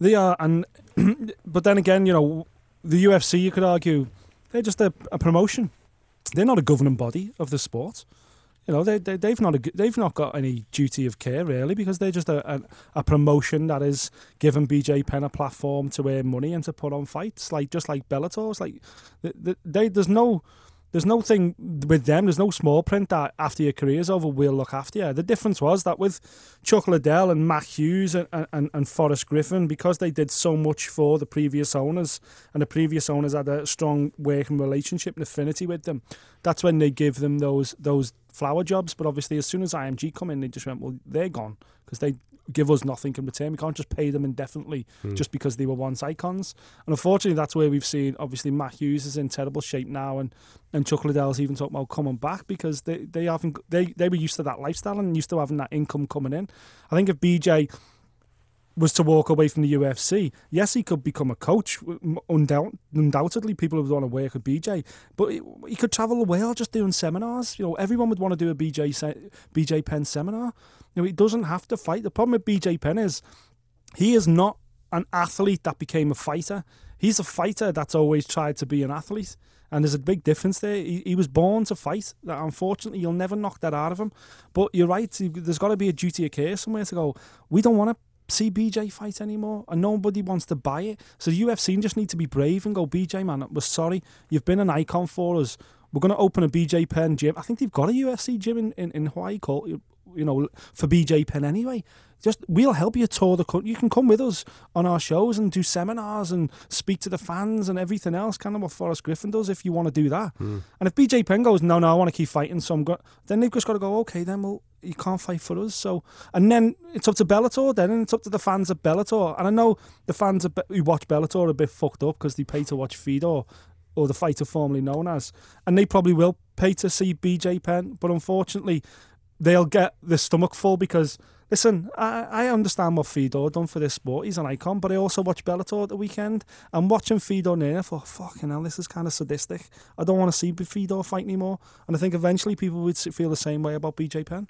They are, and but then again, you know, the UFC. You could argue they're just a, a promotion. They're not a governing body of the sport. You know, they, they they've not a, they've not got any duty of care really because they're just a, a, a promotion that is giving BJ Penn a platform to earn money and to put on fights, like just like Bellator. It's like th- th- they, there's no there's no thing with them. There's no small print that after your career's over, we'll look after you. The difference was that with Chuck Liddell and Matt Hughes and, and, and Forrest Griffin, because they did so much for the previous owners, and the previous owners had a strong working relationship and affinity with them, that's when they give them those those flower jobs. But obviously, as soon as IMG come in, they just went, well, they're gone because they give us nothing in return. We can't just pay them indefinitely hmm. just because they were once icons. And unfortunately, that's where we've seen. Obviously, Matt Hughes is in terrible shape now, and and Chuck Liddell's even talking about coming back because they they haven't they they were used to that lifestyle and used to having that income coming in. I think if BJ was to walk away from the UFC, yes, he could become a coach. Undoubt, undoubtedly, people would want to work with BJ, but he, could travel the world just doing seminars. You know, everyone would want to do a BJ se- BJ Penn seminar. You know, he doesn't have to fight. The problem with BJ Penn is he is not an athlete that became a fighter. He's a fighter that's always tried to be an athlete. And there's a big difference there. He, he was born to fight. Unfortunately, you'll never knock that out of him. But you're right. There's got to be a duty of care somewhere to go. We don't want to see BJ fight anymore, and nobody wants to buy it. So the UFC just need to be brave and go, BJ, man, we're sorry. You've been an icon for us. We're going to open a BJ Penn gym. I think they've got a UFC gym in, in, in Hawaii called, you know, for BJ Penn anyway. Just we'll help you tour the country. You can come with us on our shows and do seminars and speak to the fans and everything else, kind of what Forrest Griffin does if you want to do that. Hmm. And if BJ Penn goes, no, no, I want to keep fighting, so I'm go-, then they've just got to go, okay, then well, you can't fight for us. So, and then it's up to Bellator. Then and it's up to the fans of Bellator. And I know the fans Be- who watch Bellator are a bit fucked up because they pay to watch Fedor or the fighter formerly known as, and they probably will pay to see BJ Penn. But unfortunately, they'll get the stomach full because listen, I, I understand what Fedor done for this sport. He's an icon, but I also watch Bellator at the weekend. And watching Fedor there, I thought, fucking hell, this is kind of sadistic. I don't want to see Fedor fight anymore. And I think eventually people would feel the same way about BJ Penn.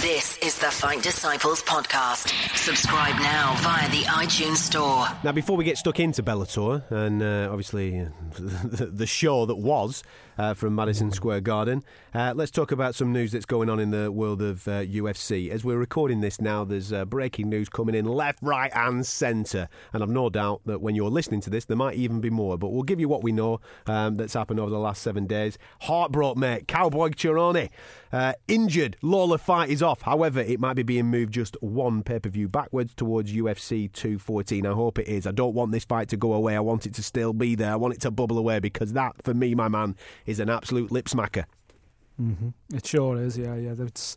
This is the Fight Disciples podcast. Subscribe now via the iTunes Store. Now, before we get stuck into Bellator and uh, obviously the, the show that was uh, from Madison Square Garden, uh, let's talk about some news that's going on in the world of uh, UFC. As we're recording this now, there's uh, breaking news coming in left, right, and centre. And I've no doubt that when you're listening to this, there might even be more. But we'll give you what we know um, that's happened over the last seven days. Heartbroken, mate. Cowboy Cerrone. Uh, injured. Lawler fight is off. However, it might be being moved just one pay per view backwards towards UFC 214. I hope it is. I don't want this fight to go away. I want it to still be there. I want it to bubble away because that, for me, my man, is an absolute lip smacker. It sure is, yeah, yeah. It's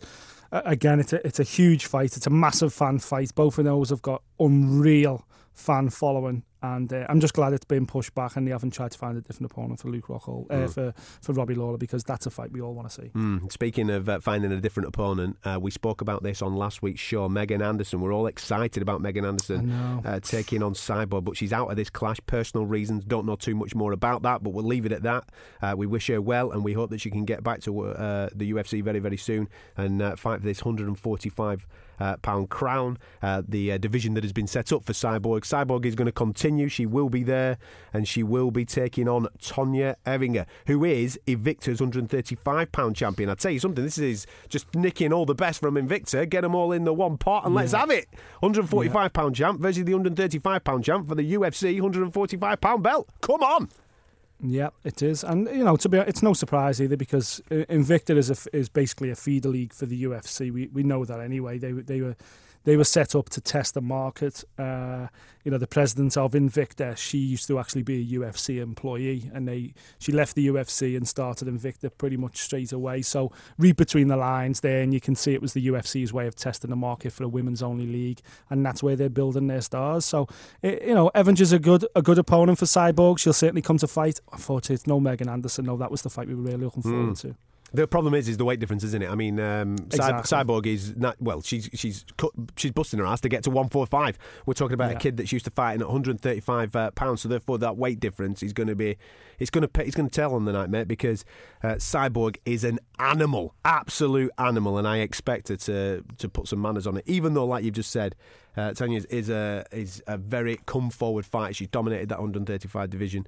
again, it's a it's a huge fight. It's a massive fan fight. Both of those have got unreal fan following, And uh, I'm just glad it's been pushed back and they haven't tried to find a different opponent for Luke Rockhold, uh, for, for Robbie Lawler, because that's a fight we all want to see. Mm, speaking of uh, finding a different opponent, uh, we spoke about this on last week's show. Megan Anderson, we're all excited about Megan Anderson uh, taking on Cyborg, but she's out of this clash. Personal reasons, don't know too much more about that, but we'll leave it at that. Uh, we wish her well, and we hope that she can get back to uh, the UFC very, very soon and uh, fight for this 145 uh, pound crown, uh, the uh, division that has been set up for Cyborg. Cyborg is going to continue. She will be there, and she will be taking on Tonya Evinger, who is Invicta's 135 pound champion. I tell you something, this is just nicking all the best from Invicta. Get them all in the one pot, and let's have it. 145 pound champ versus the 135 pound champ for the UFC 145 pound belt. Come on. Yeah, it is, and you know, to be it's no surprise either because uh, Invicta is a is basically a feeder league for the UFC. We we know that anyway. They they were they were set up to test the market. Uh, you know, the president of Invicta, she used to actually be a UFC employee, and they she left the UFC and started Invicta pretty much straight away. So read between the lines there, and you can see it was the UFC's way of testing the market for a women's only league, and that's where they're building their stars. So it, you know, Evans is a good a good opponent for Cyborg. She'll certainly come to fight. Unfortunately, it's no Megan Anderson. No, that was the fight we were really looking forward to. The problem is, is the weight difference, isn't it? I mean, um, Exactly. Cyborg is not well. She's she's cut, she's busting her ass to get to one four five. We're talking about a Yeah. kid that's used to fighting at 135 uh, pounds, so therefore that weight difference is going to be it's going to it's going to tell on the night, mate, because uh, Cyborg is an animal, absolute animal, and I expect her to to put some manners on it. Even though, like you've just said, uh, Tonya is, is a is a very come forward fighter. She's dominated that 135 division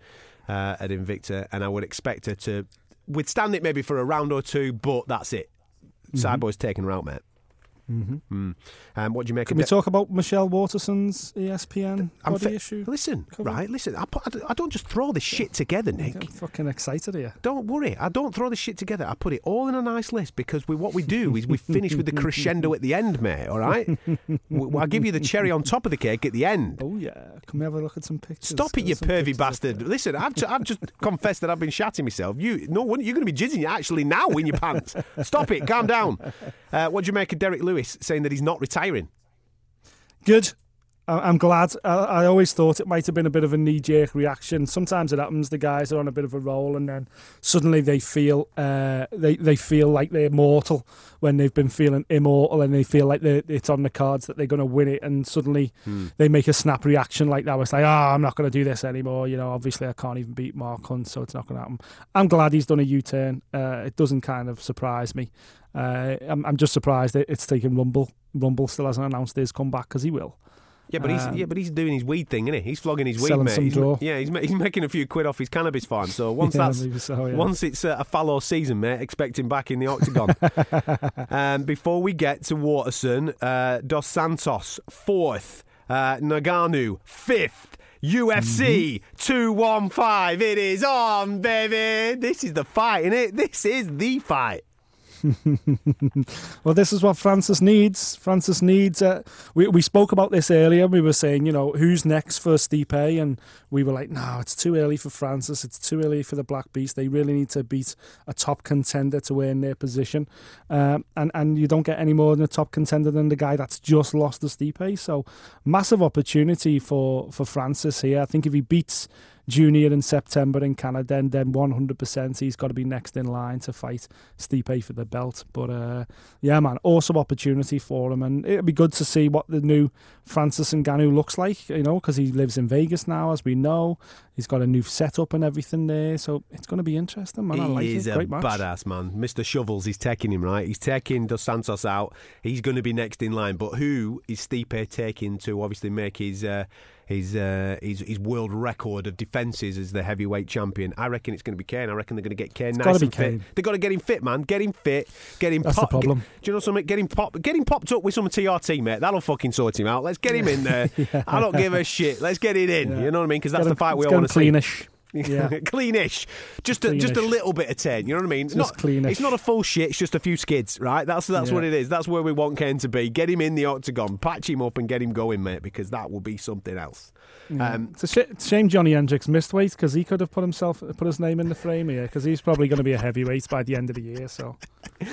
uh, at Invicta, and I would expect her to withstand it maybe for a round or two, but that's it. Cyborg's mm-hmm. taking her out, mate. Mm-hmm. Um, what do you make Can of we it? talk about Michelle Waterson's ESPN I'm body fi- issue? Listen, cover? right? Listen, I, put, I don't just throw this shit together, Nick. I'm fucking excited here. Don't worry, I don't throw this shit together. I put it all in a nice list because we, what we do is we finish with the crescendo at the end, mate. All right? I'll give you the cherry on top of the cake at the end. Oh yeah, can we have a look at some pictures? Stop it, you pervy bastard! Listen, I've, ju- I've just confessed that I've been shatting myself. You, no one, you're going to be jizzing actually now in your pants. Stop it, calm down. Uh, what do you make of Derrick Lewis saying that he's not retiring? Good. I'm glad. I, I always thought it might have been a bit of a knee jerk reaction. Sometimes it happens. The guys are on a bit of a roll, and then suddenly they feel uh, they they feel like they're mortal when they've been feeling immortal, and they feel like it's on the cards that they're going to win it, and suddenly they make a snap reaction like that. It's like, ah, I'm not going to do this anymore. You know, obviously I can't even beat Mark Hunt, so it's not going to happen. I'm glad he's done a U-turn. Uh, it doesn't kind of surprise me. Uh, I'm, I'm just surprised it's taken Rumble. Rumble still hasn't announced his comeback because he will. Yeah, but he's Um, yeah, but he's doing his weed thing, isn't he? He's flogging his weed, mate. He's, yeah, he's, he's making a few quid off his cannabis farm. So once Yeah, that's so, yeah. once it's uh, a fallow season, mate, expect him back in the octagon. um, before we get to Waterson, uh, Dos Santos fourth, uh, Ngannou fifth. UFC Mm-hmm. 215. It is on, baby. This is the fight, isn't it? This is the fight. Well, this is what Francis needs. Francis needs. Uh, we we spoke about this earlier. We were saying, you know, who's next for Stipe, and we were like, no, it's too early for Francis. It's too early for the Black Beast. They really need to beat a top contender to win their position, um, and and you don't get any more than a top contender than the guy that's just lost the Stipe. So, massive opportunity for for Francis here. I think if he beats. Junior in September in Canada, then then 100% he's got to be next in line to fight Stipe for the belt. But uh, yeah, man, awesome opportunity for him, and it'll be good to see what the new Francis and Ngannou looks like. You know, because he lives in Vegas now, as we know. He's got a new setup and everything there, so it's going to be interesting, man. I he like is it. a Great match. badass man. Mr. Shovels, he's taking him right. He's taking Dos Santos out. He's going to be next in line. But who is Stipe taking to obviously make his uh, his, uh, his his world record of defences as the heavyweight champion? I reckon it's going to be Cain. I reckon they're going to get Cain nice gotta be and fit. They've got to get him fit, man. Get him fit. Get him. That's the problem. Get, do you know something? Get him pop. Get him popped up with some TRT, mate. That'll fucking sort him out. Let's get him in there. I don't give a shit. Let's get it in. Yeah. You know what I mean? Because that's the fight we all want to see. Cleanish. Yeah. cleanish. Just a, just a little bit of ten. You know what I mean? Just not, cleanish. It's not a full shit. It's just a few skids, right? That's that's Yeah. what it is. That's where we want Cain to be. Get him in the octagon, patch him up, and get him going, mate. Because that will be something else. Um, It's a, sh- shame Johny Hendricks missed weight because he could have put himself put his name in the frame here because he's probably going to be a heavyweight by the end of the year. So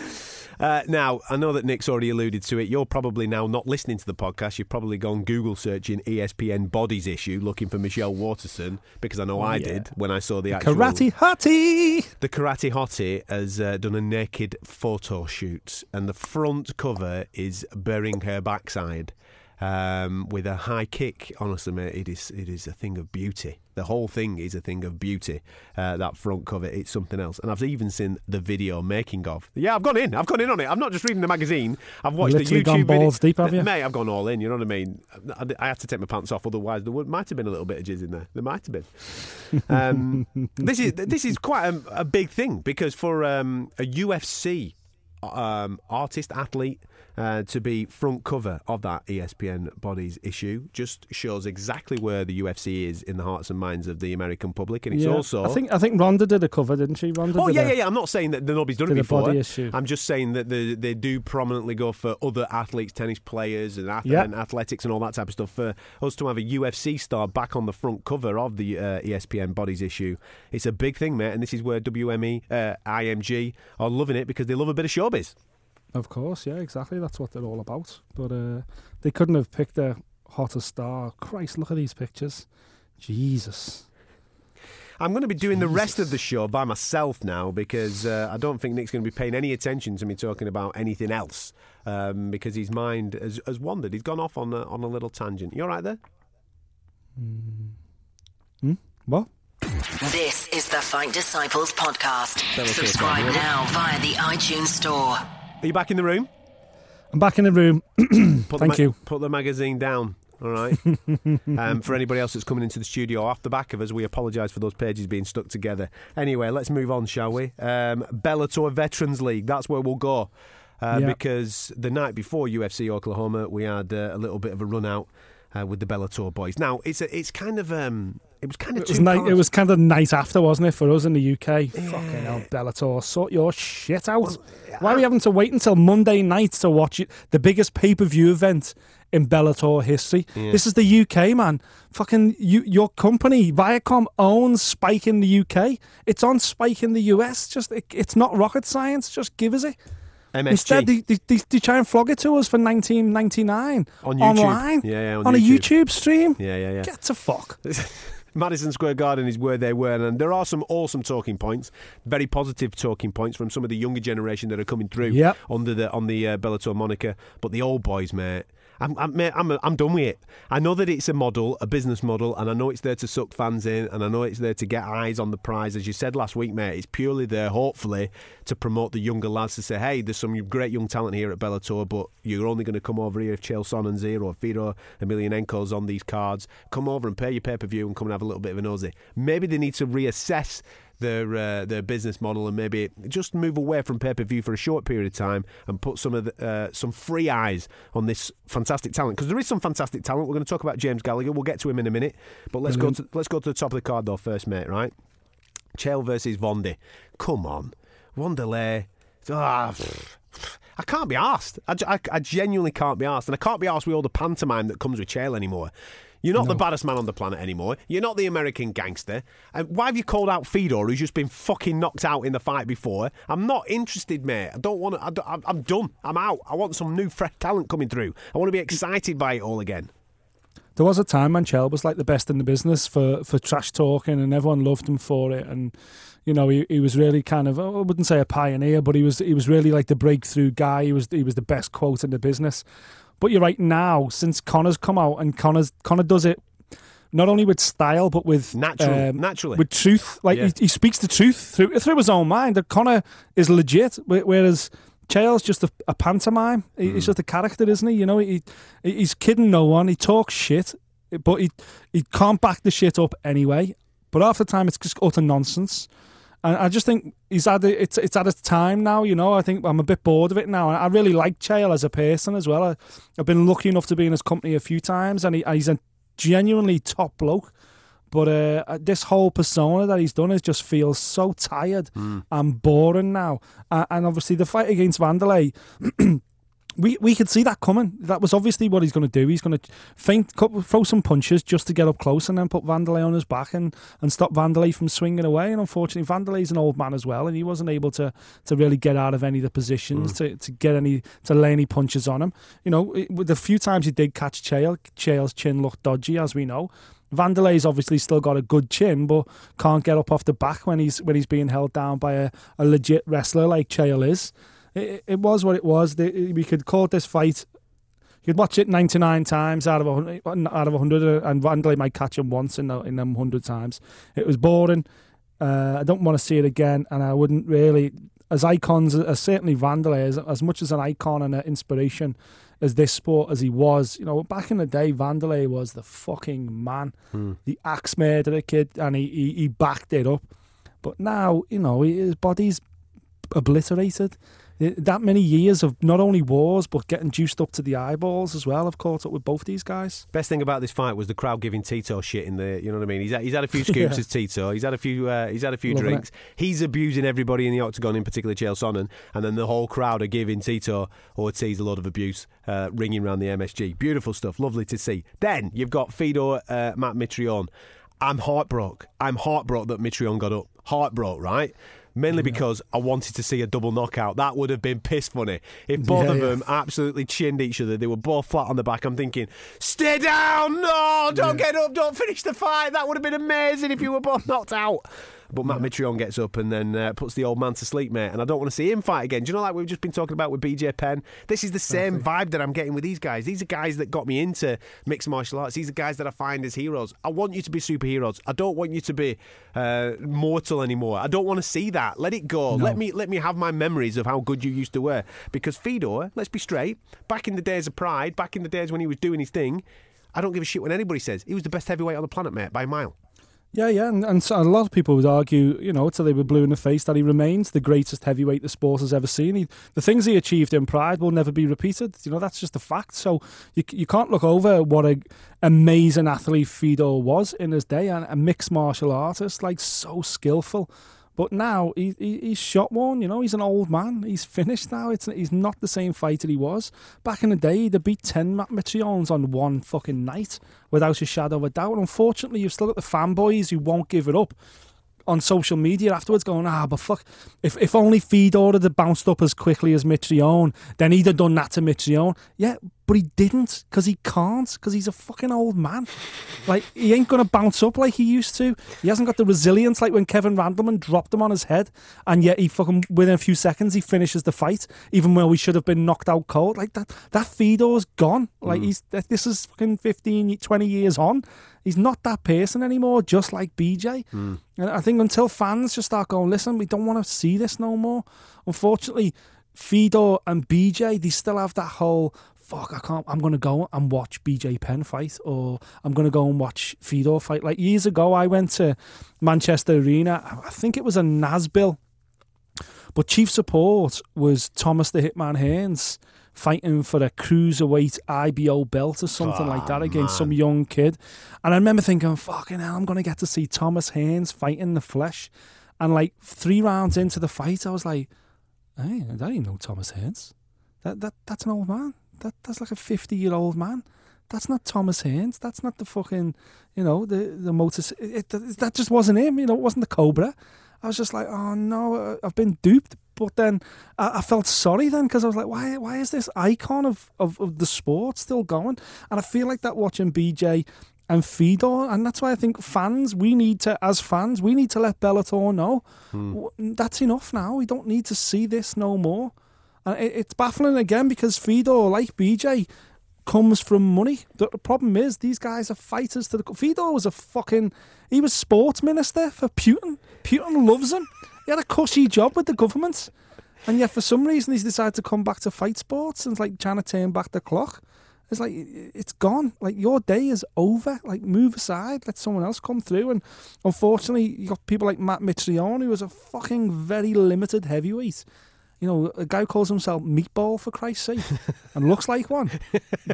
Uh, now, I know that Nick's already alluded to it. You're probably now not listening to the podcast. You've probably gone Google searching ESPN bodies issue looking for Michelle Waterson because I know I yeah. did when I saw the actual. Karate Hottie. The Karate Hottie has uh, done a naked photo shoot, and the front cover is burying her backside um, with a high kick. Honestly, mate, it is it is a thing of beauty. The whole thing is a thing of beauty. Uh, that front cover, it's something else. And I've even seen the video making of. Yeah, I've gone in. I've gone in on it. I'm not just reading the magazine. I've watched Literally the gone YouTube video. balls deep, have you? Mate, I've gone all in. You know what I mean? I, I had to take my pants off, otherwise there would, might have been a little bit of jizz in there. There might have been. Um, this is this is quite a, a big thing because for um, a UFC um, artist athlete uh, to be front cover of that ESPN bodies issue just shows exactly where the UFC is in the hearts and minds of the American public, and it's Yeah. also. I think I think Ronda did a cover, didn't she? Ronda Oh yeah, yeah, yeah. I'm not saying that nobody's done it before. body issue. I'm just saying that they they do prominently go for other athletes, tennis players, and, ath- Yeah. and athletics and all that type of stuff. For us to have a UFC star back on the front cover of the uh, ESPN bodies issue, it's a big thing, mate. And this is where WME, uh, IMG are loving it because they love a bit of Of course, yeah, exactly. That's what they're all about. But uh, they couldn't have picked a hotter star. Christ, look at these pictures. Jesus. I'm going to be doing the rest of the show by myself now because uh, I don't think Nick's going to be paying any attention to me talking about anything else um, because his mind has, has wandered. He's gone off on a, on a little tangent. You all right there? What? This is the Fight Disciples podcast. Subscribe something, now via the iTunes Store. Are you back in the room? I'm back in the room. Put Thank the you. Put the magazine down. All right. um, for anybody else that's coming into the studio off the back of us, we apologise for those pages being stuck together. Anyway, let's move on, shall we? Um, Bellator Veterans League. That's where we'll go. Uh, Yeah. Because the night before UFC Oklahoma, we had uh, a little bit of a run out uh, with the Bellator boys. Now it's a, it's kind of um, it was kind of It was night. It was kind of night after, wasn't it, for us in the UK? Fucking hell, Bellator, sort your shit out. Why are we having to wait until Monday night to watch it? The biggest pay per view event in Bellator history. This is the UK, man. Fucking you, your company Viacom owns Spike in the UK. It's on Spike in the US. Just it, it's not rocket science. Just give us it. MSG. Instead, they, they, they, they try and flog it to us for nineteen ninety nine On YouTube. online. Yeah, yeah, on on, a YouTube. YouTube stream. yeah, yeah, yeah. Get to fuck. Madison Square Garden is where they were, and there are some awesome talking points, very positive talking points from some of the younger generation that are coming through Yep. under the on the uh, Bellator moniker. But the old boys, mate. I'm, I'm, I'm, done with it. I know that it's a model, a business model, and I know it's there to suck fans in, and I know it's there to get eyes on the prize. As you said last week, mate, it's purely there, hopefully, to promote the younger lads to say, hey, there's some great young talent here at Bellator, but you're only going to come over here if Chael Sonnen's here or Fedor Emelianenko's on these cards. Come over and pay your pay per view and come and have a little bit of a nosy. Maybe they need to reassess their uh, their business model and maybe just move away from pay per view for a short period of time and put some of the, uh, some free eyes on this fantastic talent because there is some fantastic talent. We're going to talk about James Gallagher. We'll get to him in a minute, but let's go to let's go to the top of the card though first, mate. Right, Chael versus Vondi. Come on, Wanderlei. Ah, I can't be asked. I, I, I genuinely can't be asked, and I can't be asked with all the pantomime that comes with Chael anymore. You're not the baddest man on the planet anymore. You're not the American gangster. And why have you called out Fedor, who's just been fucking knocked out in the fight before? I'm not interested, mate. I don't want to. I, am done. I'm out. I want some new, fresh talent coming through. I want to be excited by it all again. There was a time Manchel was like the best in the business for, for trash talking, and everyone loved him for it. And you know, he, he was really kind of I wouldn't say a pioneer, but he was he was really like the breakthrough guy. He was he was the best quote in the business. But you're right now, since Conor's come out and Conor's Conor does it not only with style but with Natural- um, naturally. with truth. Like Yeah. he, he speaks the truth through through his own mind. That Conor is legit, whe- whereas. Chael's just a, a pantomime. He- Hmm. He's just a character, isn't he? You know, he he's kidding no one. He talks shit, but he he can't back the shit up anyway. But half the time, it's just utter nonsense. And I just think he's a, it's it's at its time now. You know, I think I'm a bit bored of it now. And I really like Chael as a person as well. I, I've been lucky enough to be in his company a few times, and he, he's a genuinely top bloke. But uh, this whole persona that he's done is just feels so tired and boring now. Uh, and obviously, the fight against Wanderlei, we we could see that coming. That was obviously what he's going to do. He's going to feint, throw some punches just to get up close, and then put Wanderlei on his back and, and stop Wanderlei from swinging away. And unfortunately, Wanderlei's an old man as well, and he wasn't able to to really get out of any of the positions mm. to, to get any to lay any punches on him. You know, it- the few times he did catch Chael, Chael's chin looked dodgy, as we know. Wanderlei's obviously still got a good chin, but can't get up off the back when he's when he's being held down by a, a legit wrestler like Chael is. It, it was what it was. The- We could call this fight. You could watch it 99 times out of a, hun- out of 100, uh, and Wanderlei might catch him once in, the, in them 100 times. It was boring. Uh, I don't want to see it again, and I wouldn't really. As icons, as certainly Wanderlei, as, as much as an icon and an inspiration as this sport as he was, you know, back in the day, Wanderlei was the fucking man, hmm. the axe murderer kid, and he, he, he backed it up. But now, you know, his body's obliterated. That many years of not only wars but getting juiced up to the eyeballs as well have caught up with both these guys. Best thing about this fight was the crowd giving Tito shit in the. You know what I mean? He's had, he's had a few scoops Yeah. as Tito. He's had a few. Uh, he's had a few Loving drinks. He's abusing everybody in the octagon, in particular Chael Sonnen, and then the whole crowd are giving Tito Ortiz a lot of abuse, uh, ringing around the MSG. Beautiful stuff. Lovely to see. Then you've got Fedor uh, Matt Mitrione. I'm heartbroken. I'm heartbroken that Mitrione got up. Heartbroken, right? Mainly because I wanted to see a double knockout. That would have been piss funny. If both Yeah, of yeah. them absolutely chinned each other, they were both flat on the back. I'm thinking, stay down, no, don't get up, don't finish the fight. That would have been amazing if you were both knocked out. But Matt Mitrione gets up and then uh, puts the old man to sleep, mate. And I don't want to see him fight again. Do you know, like we've just been talking about with BJ Penn? This is the same vibe that I'm getting with these guys. These are guys that got me into mixed martial arts. These are guys that I find as heroes. I want you to be superheroes. I don't want you to be uh, mortal anymore. I don't want to see that. Let it go. Let me let me have my memories of how good you used to were. Because Fedor, let's be straight, back in the days of Pride, back in the days when he was doing his thing, I don't give a shit when anybody says he was the best heavyweight on the planet, mate, by a mile. Yeah, yeah, and, and so a lot of people would argue, you know, till they were blue in the face, that he remains the greatest heavyweight the sport has ever seen. He, the things he achieved in Pride will never be repeated. You know, that's just a fact. So you you can't look over what an amazing athlete Fedor was in his day, and a mixed martial artist, like so skillful. But now he, he he's shot one. You know, he's an old man. He's finished now. It's he's not the same fighter he was back in the day. He'd have beat ten Matt Mitriones on one fucking night without a shadow of a doubt. Unfortunately, you've still got the fanboys who won't give it up on social media afterwards, going, ah, but fuck, if if only Fedor had bounced up as quickly as Mitrione, then he'd have done that to Mitrione. Yeah, but he didn't because he can't because he's a fucking old man. Like he ain't gonna bounce up like he used to. He hasn't got the resilience like when Kevin Randleman dropped him on his head, and yet he fucking within a few seconds he finishes the fight, even though we should have been knocked out cold. Like that, that Fedor's gone. Like mm. he's this is fucking 15, 20 years on. He's not that person anymore, just like BJ. Mm. And I think until fans just start going, listen, we don't want to see this no more. Unfortunately, Fedor and BJ, they still have that whole fuck. I can't. I'm gonna go and watch BJ Penn fight, or I'm gonna go and watch Fedor fight. Like years ago, I went to Manchester Arena. I think it was a Nasbill, but chief support was Thomas the Hitman Hearns fighting for a cruiserweight IBO belt or something like that ah, against some young kid. And I remember thinking, fucking hell, I'm going to get to see Thomas Hearns fight in the flesh. And like three rounds into the fight, I was like, hey, that ain't no Thomas Hearns. That, that That's an old man. That That's like a 50 year old man. That's not Thomas Hearns. That's not the fucking, you know, the, the motor. It, it, that just wasn't him. You know, it wasn't the Cobra. I was just like, oh no, I've been duped. But then I, I felt sorry then because I was like, why why is this icon of, of, of the sport still going? And I feel like that watching BJ and Fedor, and that's why I think fans, we need to, as fans, we need to let Bellator know hmm. w- that's enough now. We don't need to see this no more. And it, it's baffling again because Fedor, like BJ, comes from money. The the problem is these guys are fighters to the. Fedor was a fucking. He was sports minister for Putin. Putin loves him. He had a cushy job with the government, and yet for some reason he's decided to come back to fight sports and like trying to turn back the clock. It's like it's gone. Like your day is over. Like move aside, let someone else come through. And unfortunately, you got people like Matt Mitrione, who was a fucking very limited heavyweight. You know, a guy who calls himself Meatball for Christ's sake, and looks like one.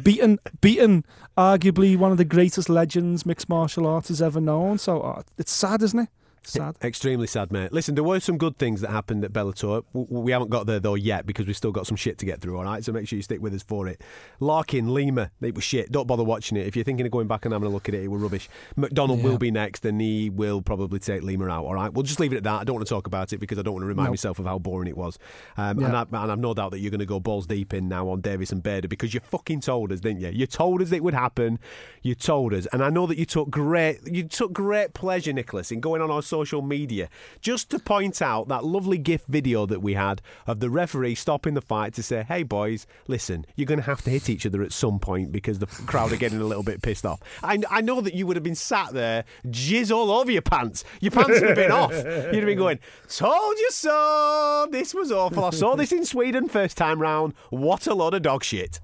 beaten, beaten, arguably one of the greatest legends mixed martial arts has ever known. So uh, it's sad, isn't it? Sad. Extremely sad, mate. Listen, there were some good things that happened at Bellator. We haven't got there though yet because we've still got some shit to get through. All right, so make sure you stick with us for it. Larkin, Lima, it was shit. Don't bother watching it. If you're thinking of going back and having a look at it, it was rubbish. McDonald Yeah. will be next, and he will probably take Lima out. All right, we'll just leave it at that. I don't want to talk about it because I don't want to remind No. myself of how boring it was. Um, Yeah. and, I, and I've no doubt that you're going to go balls deep in now on Davis and Bader because you fucking told us, didn't you? You told us it would happen. You told us, and I know that you took great, you took great pleasure, Nicholas, in going on our social media just to point out that lovely GIF video that we had of the referee stopping the fight to say, "Hey boys, listen, you're going to have to hit each other at some point because the crowd are getting a little bit pissed off." I, I know that you would have been sat there, jizz all over your pants. Your pants would have been off. You'd have been going, "Told you so." This was awful. I saw this in Sweden first time round. What a lot of dog shit.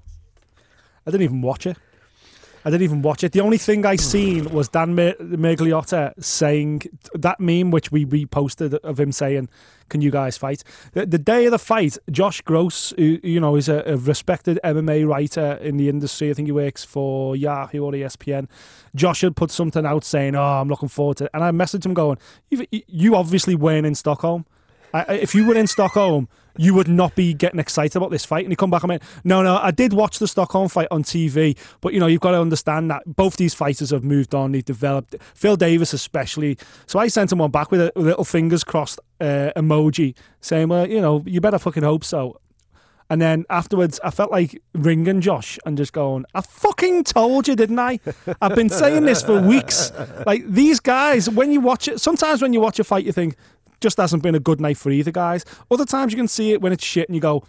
I didn't even watch it. I didn't even watch it. The only thing I seen was Dan Miragliotta saying that meme, which we reposted of him saying, "Can you guys fight?" The, the day of the fight, Josh Gross, who you know is a, a respected MMA writer in the industry. I think he works for Yahoo or ESPN. Josh had put something out saying, "Oh, I'm looking forward to," it. and I messaged him going, "You, you obviously weren't in Stockholm." I, if you were in Stockholm, you would not be getting excited about this fight. And he come back and went, no, no, I did watch the Stockholm fight on TV, but you know, you've got to understand that both these fighters have moved on, they've developed. Phil Davis especially. So I sent him one back with a little fingers crossed uh, emoji, saying, well, you know, you better fucking hope so. And then afterwards, I felt like ringing Josh and just going, I fucking told you, didn't I? I've been saying this for weeks. Like, these guys, when you watch it, sometimes when you watch a fight, you think, just hasn't been a good night for either guys. Other times you can see it when it's shit and you go,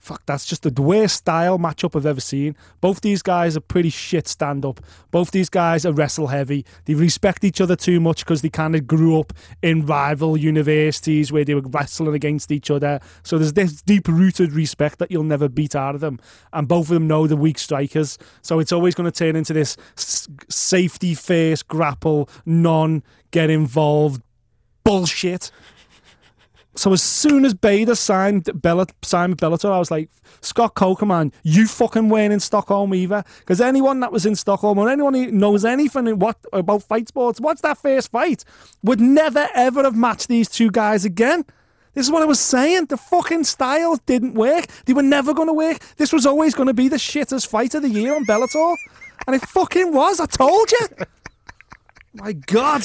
fuck, that's just the worst style matchup I've ever seen. Both these guys are pretty shit stand up. Both these guys are wrestle heavy. They respect each other too much because they kind of grew up in rival universities where they were wrestling against each other. So there's this deep rooted respect that you'll never beat out of them. And both of them know the weak strikers. So it's always going to turn into this safety first grapple, non get involved bullshit. So as soon as Bader signed Bella, signed Bellator, I was like, Scott Coker, man, you fucking weren't in Stockholm either. Because anyone that was in Stockholm or anyone who knows anything in what about fight sports, what's that first fight, would never ever have matched these two guys again. This is what I was saying. The fucking styles didn't work. They were never going to work. This was always going to be the shittest fight of the year on Bellator. And it fucking was. I told you. My God.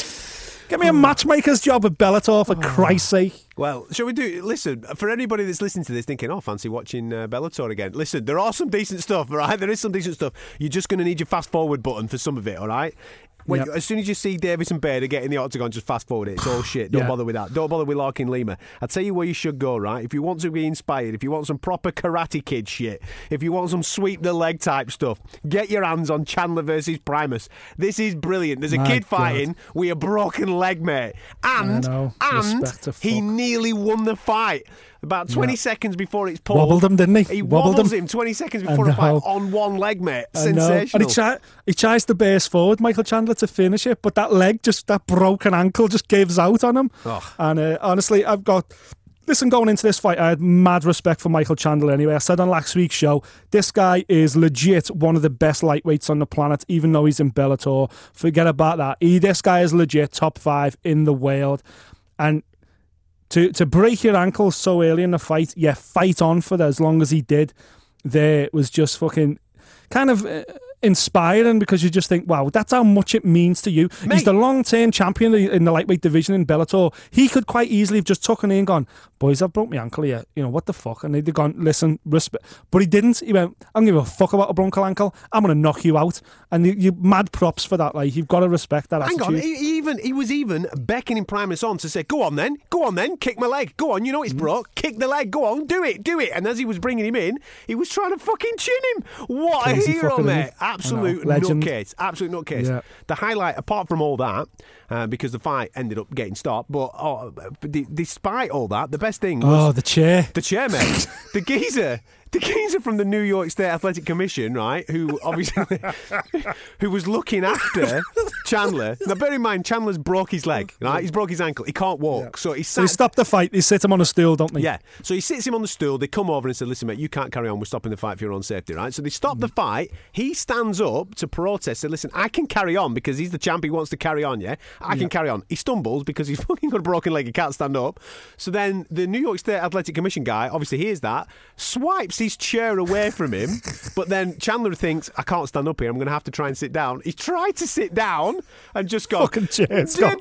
Get me a matchmaker's job at Bellator, for Christ's sake. Well, shall we do? Listen, for anybody that's listening to this thinking, oh, fancy watching uh, Bellator again. Listen, there are some decent stuff, all right? There is some decent stuff. You're just going to need your fast forward button for some of it, all right? When, Yep. As soon as you see Davis and Bader get in the octagon, just fast forward it. It's all shit. Don't Yeah. bother with that. Don't bother with Larkin Lima. I'll tell you where you should go, right? If you want to be inspired, if you want some proper Karate Kid shit, if you want some sweep the leg type stuff, get your hands on Chandler versus Primus. This is brilliant. There's a My kid God. fighting with a broken leg, mate. And, and he nearly won the fight. About 20 Yeah. seconds before it's pulled. Wobbled him, didn't he? He Wobbled wobbles him. him 20 seconds before the fight on one leg, mate. I know. Sensational. And he, try, he tries to burst forward, Michael Chandler, to finish it, but that leg, just that broken ankle, just gives out on him. And uh, honestly, I've got. Listen, going into this fight, I had mad respect for Michael Chandler anyway. I said on last week's show, this guy is legit one of the best lightweights on the planet, even though he's in Bellator. Forget about that. He, this guy is legit top five in the world. And to to break your ankle so early in the fight, yeah, fight on for that as long as he did. There was just fucking kind of uh, inspiring because you just think, wow, that's how much it means to you. Mate. He's the long term champion in the lightweight division in Bellator. He could quite easily have just taken in and gone, boys, I've broke my ankle here. You know, what the fuck? And they'd have gone, listen, respect. But he didn't. He went, I don't give a fuck about a bronco ankle. I'm going to knock you out. And you, you mad props for that. Like, you've got to respect that Hang attitude. on, he, he even he was even beckoning Primus on to say, "Go on then, go on then, kick my leg, go on. You know Mm. it's broke, kick the leg, go on, do it, do it." And as he was bringing him in, he was trying to fucking chin him. What Crazy a hero, mate! I Absolute nutcase, absolute nutcase. Yeah. The highlight, apart from all that, uh, because the fight ended up getting stopped, but oh, d- despite all that, the best thing was Oh, the chair. the chairman, the geezer, the geezer from the New York State Athletic Commission, right? Who obviously, who was looking after Chandler. Now, bear in mind, Chandler's broke his leg. Right, he's broke his ankle. He can't walk, so he So they stop the fight. They sit him on a stool, don't they? Yeah, so he sits him on the stool. They come over and say, "Listen, mate, you can't carry on. We're stopping the fight for your own safety, right?" So they stop the mm. fight. He stands up to protest. Say, "Listen, I can carry on because he's the champ. He wants to carry on. Yeah, I can carry on." He stumbles because he's fucking got a broken leg. He can't stand up. So then the New York State Athletic Commission guy obviously hears that, swipes his chair away from him. but then Chandler thinks, "I can't stand up here. I'm going to have to try and sit down." He tried to sit down and just go Fucking chair's gone.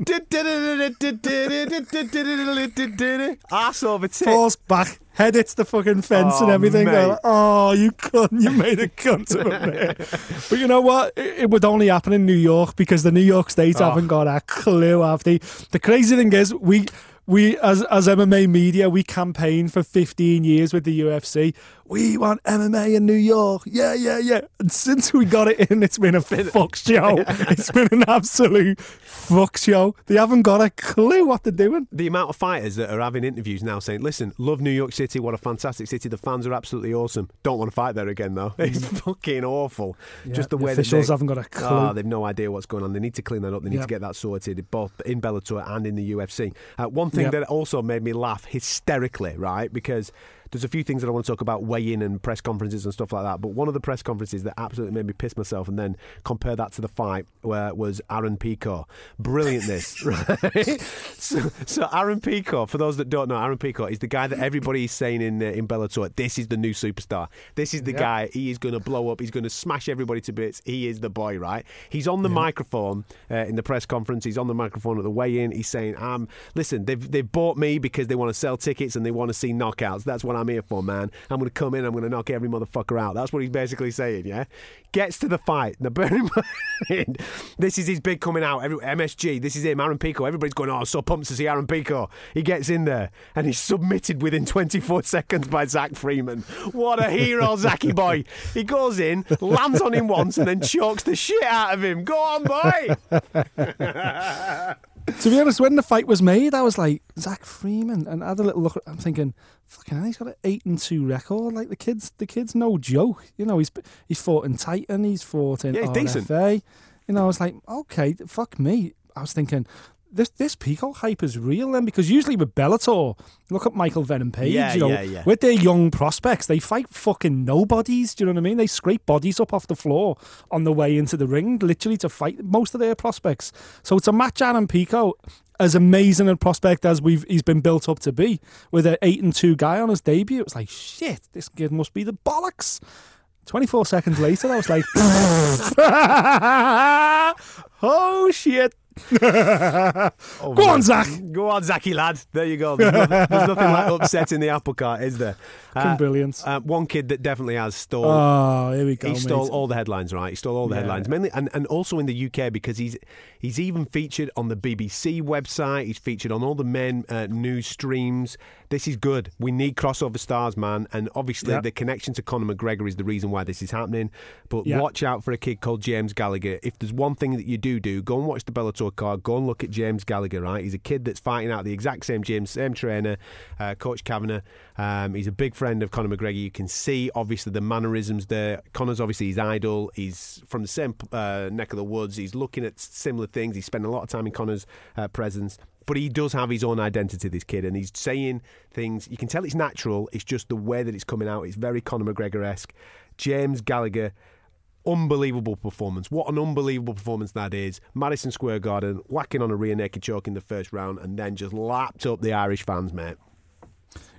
Ass over tit. Falls back, head hits the fucking fence and Oh, everything. like, oh, you cunt. You made a cunt of it, mate. But you know what? It, it would only happen in New York because the New York State Oh. haven't got a clue, have they? The crazy thing is, we. We, as as MMA media, we campaigned for 15 years with the UFC. We want MMA in New York. Yeah, yeah, yeah. And since we got it in, it's been a fuck show. It's been an absolute fuck show. They haven't got a clue what they're doing. the amount of fighters that are having interviews now saying, "Listen, love New York City. What a fantastic city. The fans are absolutely awesome. Don't want to fight there again, though. It's fucking awful. Just the, the way officials that they, haven't got a clue. Ah, they've no idea what's going on. They need to clean that up. They need Yep. to get that sorted, both in Bellator and in the UFC. Uh, one thing Yep. that also made me laugh hysterically, right? Because there's a few things that I want to talk about weigh-in and press conferences and stuff like that. But one of the press conferences that absolutely made me piss myself, and then compare that to the fight, where was Aaron Pico. Brilliantness, right? So, so Aaron Pico, for those that don't know, Aaron Pico is the guy that everybody is saying in uh, in Bellator. This is the new superstar. This is the guy. He is going to blow up. He's going to smash everybody to bits. He is the boy, right? He's on the microphone uh, in the press conference. He's on the microphone at the weigh-in. He's saying, "Um, listen, they've they've bought me because they want to sell tickets and they want to see knockouts. That's what I'm here for, man. I'm going to come in. I'm going to knock every motherfucker out. That's what he's basically saying. Yeah. Gets to the fight. Now, bear in mind, this is his big coming out. Every, MSG. This is him, Aaron Pico. Everybody's going, oh, so pumped to see Aaron Pico. He gets in there and he's submitted within 24 seconds by Zach Freeman. What a hero, Zachy boy. He goes in, lands on him once, and then chokes the shit out of him. Go on, boy. To be honest, when the fight was made, I was like Zach Freeman, and I had a little look. I'm thinking, fucking, hell, he's got an eight and two record. Like the kids, the kid's no joke. You know, he's he's fought in Titan, he's fought in Yeah, he's decent. RFA. You know, I was like, okay, fuck me. I was thinking. This this Pico hype is real then because usually with Bellator, look at Michael Venom Page, Yeah, you know, yeah, yeah. with their young prospects, they fight fucking nobodies. Do you know what I mean? They scrape bodies up off the floor on the way into the ring, literally to fight most of their prospects. So it's a match Aaron Pico, as amazing a prospect as we've he's been built up to be, with an eight and two guy on his debut, it was like shit. This kid must be the bollocks. 24 seconds later, I was like, oh shit. Go on, Zach. Go on, Zachy lad. There you go. There's nothing, there's nothing like upsetting the apple cart, is there? Fucking brilliant. Uh, one kid that definitely has stole. Oh, here we go. he stole mate. all the headlines, right? He stole all the Yeah. headlines, mainly, and, and also in the UK because he's he's even featured on the BBC website. He's featured on all the main uh, news streams. This is good. We need crossover stars, man, and obviously Yeah. the connection to Conor McGregor is the reason why this is happening. But Yeah. watch out for a kid called James Gallagher. If there's one thing that you do do, go and watch the Bellator card. Go and look at James Gallagher. Right, he's a kid that's fighting out the exact same James, same trainer, uh, Coach Kavanagh. Um, he's a big friend of Conor McGregor. You can see obviously the mannerisms there. Conor's obviously his idol. He's from the same uh, neck of the woods. He's looking at similar things. He's spending a lot of time in Conor's uh, presence. But he does have his own identity, this kid, and he's saying things. You can tell it's natural. It's just the way that it's coming out. It's very Conor McGregor esque. James Gallagher, unbelievable performance. What an unbelievable performance that is. Madison Square Garden, whacking on a rear naked choke in the first round, and then just lapped up the Irish fans, mate.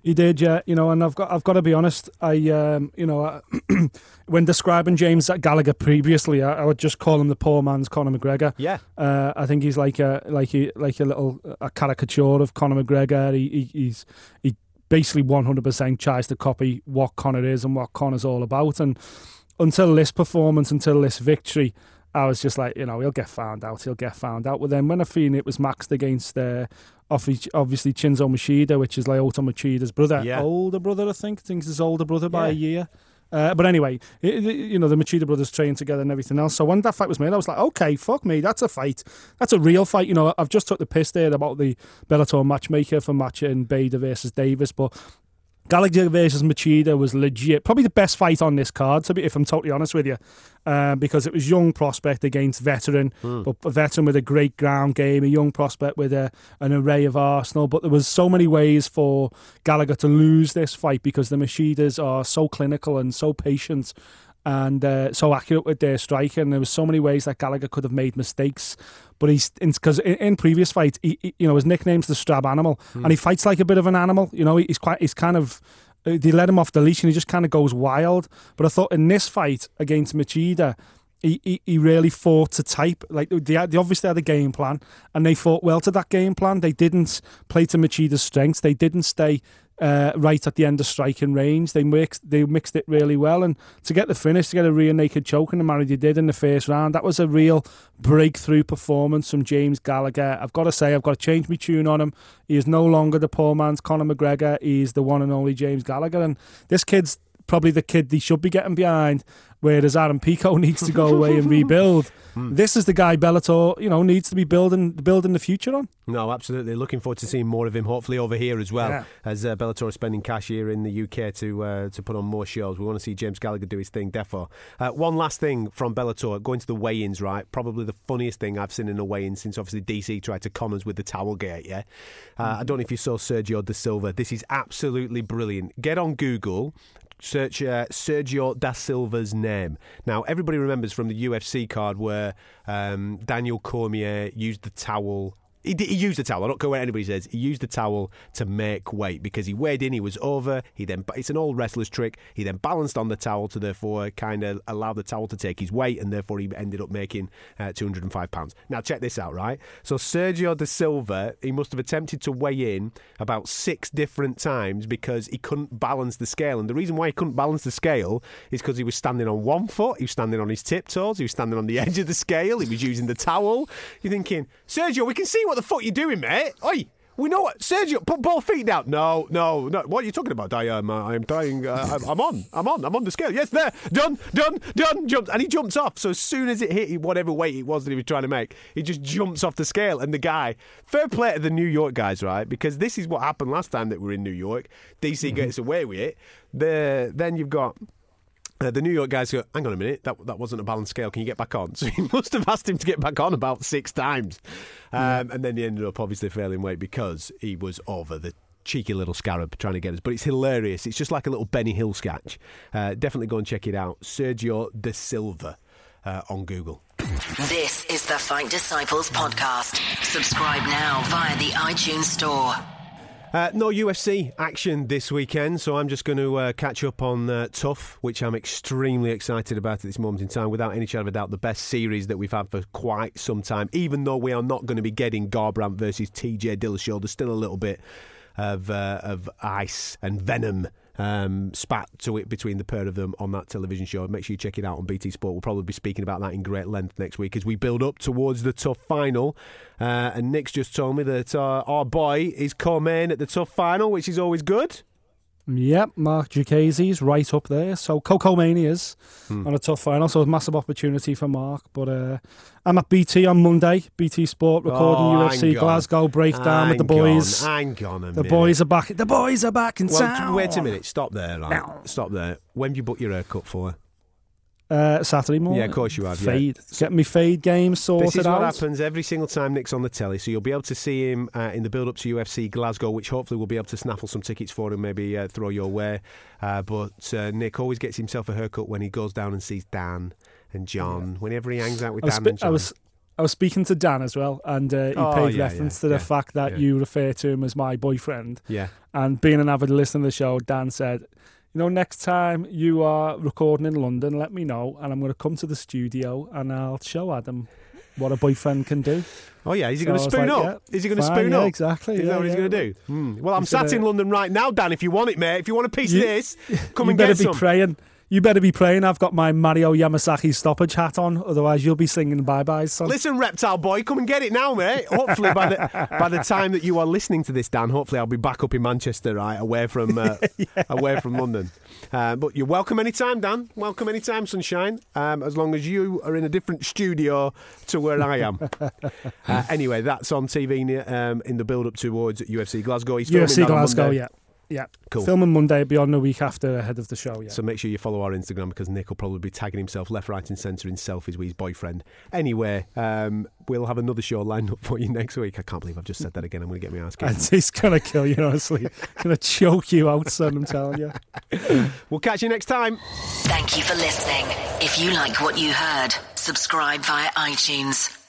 He did, yeah. You know, and I've got I've got to be honest. I, um, you know, I, when describing James Gallagher previously, I, I would just call him the poor man's Conor McGregor. Yeah. Uh, I think he's like a like a like a little a caricature of Conor McGregor. He, he he's he basically one hundred percent tries to copy what Conor is and what Conor's all about. And until this performance, until this victory, I was just like, you know, he'll get found out. He'll get found out. But then when I seen it was maxed against uh, obviously Chinzo Machida, which is Lyoto Machida's brother, Yeah. older brother, I think. I think it's his older brother by a year. Uh, but anyway, it, it- you know, the Machida brothers trained together and everything else. So when that fight was made, I was like, okay, fuck me, that's a fight. That's a real fight. You know, I've just took the piss there about the Bellator matchmaker for matching Bader versus Davis, but Gallagher versus Machida was legit, probably the best fight on this card. To be, if I'm totally honest with you, uh, because it was young prospect against veteran, but a veteran with a great ground game, a young prospect with a, an array of arsenal. But there was so many ways for Gallagher to lose this fight because the Machidas are so clinical and so patient and uh, so accurate with their strike. And There was so many ways that Gallagher could have made mistakes, but he's because in, in, previous fights, he, he, you know, his nickname's the Strabanimal, and he fights like a bit of an animal. You know, he's quite, he's kind of. uh, They let him off the leash and he just kind of goes wild. But I thought in this fight against Machida, he, he, he really fought to type. Like they, had- they obviously had a game plan, and they fought well to that game plan. They didn't play to Machida's strengths. They didn't stay uh, right at the end of striking range. They mixed they mixed it really well, and to get the finish, to get a rear naked choke in the manner they did in the first round, that was a real breakthrough performance from James Gallagher. I've got to say, I've got to change my tune on him. He is no longer the poor man's Conor McGregor. He's the one and only James Gallagher, and this kid's probably the kid they should be getting behind. Whereas Aaron Pico needs to go away and rebuild. This is the guy Bellator, you know, needs to be building building the future on. No, absolutely. Looking forward to seeing more of him. Hopefully over here as well, Yeah. as uh, Bellator is spending cash here in the UK to uh, to put on more shows. We want to see James Gallagher do his thing. Defo. Uh, one last thing from Bellator, going to the weigh-ins. Right, probably the funniest thing I've seen in a weigh-in since obviously DC tried to con us with the towel gate. Yeah, uh, I don't know if you saw Sergio Da Silva. This is absolutely brilliant. Get on Google. Search uh, Sergio da Silva's name. Now, everybody remembers from the UFC card where um, Daniel Cormier used the towel he, he used the towel. I don't care what anybody says. He used the towel to make weight because he weighed in. He was over. He then it's an old wrestler's trick. He then balanced on the towel to therefore kind of allow the towel to take his weight, and therefore he ended up making uh, 205 pounds. Now check this out, right? So Sergio Da Silva, he must have attempted to weigh in about six different times because he couldn't balance the scale, and the reason why he couldn't balance the scale is because he was standing on one foot, he was standing on his tiptoes, he was standing on the edge of the scale, he was using the towel. You're thinking, Sergio, we can see what the fuck you're doing, mate. Oi, we know what Sergio. Put both feet down. No, no, no. What are you talking about? I am. Uh, I am trying. Uh, I'm, I'm on. I'm on. I'm on the scale. Yes, there. Done. Done. Done. Jumped, and he jumps off. So as soon as it hit whatever weight it was that he was trying to make, he just jumps off the scale. And the guy, fair play to the New York guys, right? Because this is what happened last time that we were in New York. DC gets away with it. The then you've got. Uh, the New York guys go, hang on a minute, that that wasn't a balanced scale. Can you get back on? So he must have asked him to get back on about six times, um, and then he ended up obviously failing weight because he was over the cheeky little scarab trying to get us. But it's hilarious. It's just like a little Benny Hill sketch. Uh, definitely go and check it out. Sergio De Silva uh, on Google. This is the Fight Disciples podcast. Subscribe now via the iTunes Store. Uh, no UFC action this weekend, so I'm just going to uh, catch up on uh, TUF, which I'm extremely excited about at this moment in time. Without any shadow of a doubt, the best series that we've had for quite some time. Even though we are not going to be getting Garbrandt versus TJ Dillashaw, there's still a little bit of uh, of ice and venom um, spat to it between the pair of them on that television show. Make sure you check it out on BT Sport. We'll probably be speaking about that in great length next week as we build up towards the TUF final. Uh, and Nick's just told me that uh, our boy is co-main at the TUF final, which is always good. Yep, Mark Diakiese's right up there. So Coco Mania's on a TUF final, so a massive opportunity for Mark. But uh, I'm at BT on Monday, BT Sport recording Oh, UFC hang. Glasgow breakdown with the Hang on, boys. Hang on a minute. The boys are back. The boys are back in Well, town. wait a minute. Stop there. Right? Stop there. When do you book your haircut for? Uh, Saturday morning. Yeah, of course you have, yeah. Fade. Get me fade game sorted out. This is out. what happens every single time Nick's on the telly. So you'll be able to see him uh, in the build up to UFC Glasgow, which hopefully we'll be able to snaffle some tickets for and maybe uh, throw your way. Uh, but uh, Nick always gets himself a haircut when he goes down and sees Dan and John. Whenever he hangs out with I was, Dan spe- and John. I was I was speaking to Dan as well, and uh, he Oh, paid yeah, reference yeah, to the yeah, fact that yeah. you refer to him as my boyfriend. yeah. And being an avid listener to the show, Dan said, "You know, next time you are recording in London, let me know, and I'm going to come to the studio and I'll show Adam what a boyfriend can do." Oh yeah, is he So going to spoon like, up? yeah, is he going to spoon yeah, up? exactly, Is yeah, that what he's going to do? Hmm. Well, I'm He's sat gonna- in London right now, Dan. If you want it, mate. If you want a piece You- of this, come you and better get be some. praying. You better be praying. I've got my Mario Yamasaki stoppage hat on, otherwise you'll be singing bye byes, son. Listen, reptile boy, come and get it now, mate. Hopefully, by the by the time that you are listening to this, Dan, hopefully I'll be back up in Manchester, right, away from uh, away from London. Uh, but you're welcome anytime, Dan. Welcome anytime, sunshine. Um, as long as you are in a different studio to where I am. uh, anyway, that's on TV um, in the build up towards UFC Glasgow. He's UFC Glasgow, yeah. Yeah. Cool. Filming Monday, be on the week after ahead of the show. Yeah. So make sure you follow our Instagram because Nick will probably be tagging himself left, right, and centre in selfies with his boyfriend. Anyway, um, we'll have another show lined up for you next week. I can't believe I've just said that again. I'm going to get my ass and kicked. he's gonna kill you, honestly. gonna choke you out, son. I'm telling you. We'll catch you next time. Thank you for listening. If you like what you heard, subscribe via iTunes.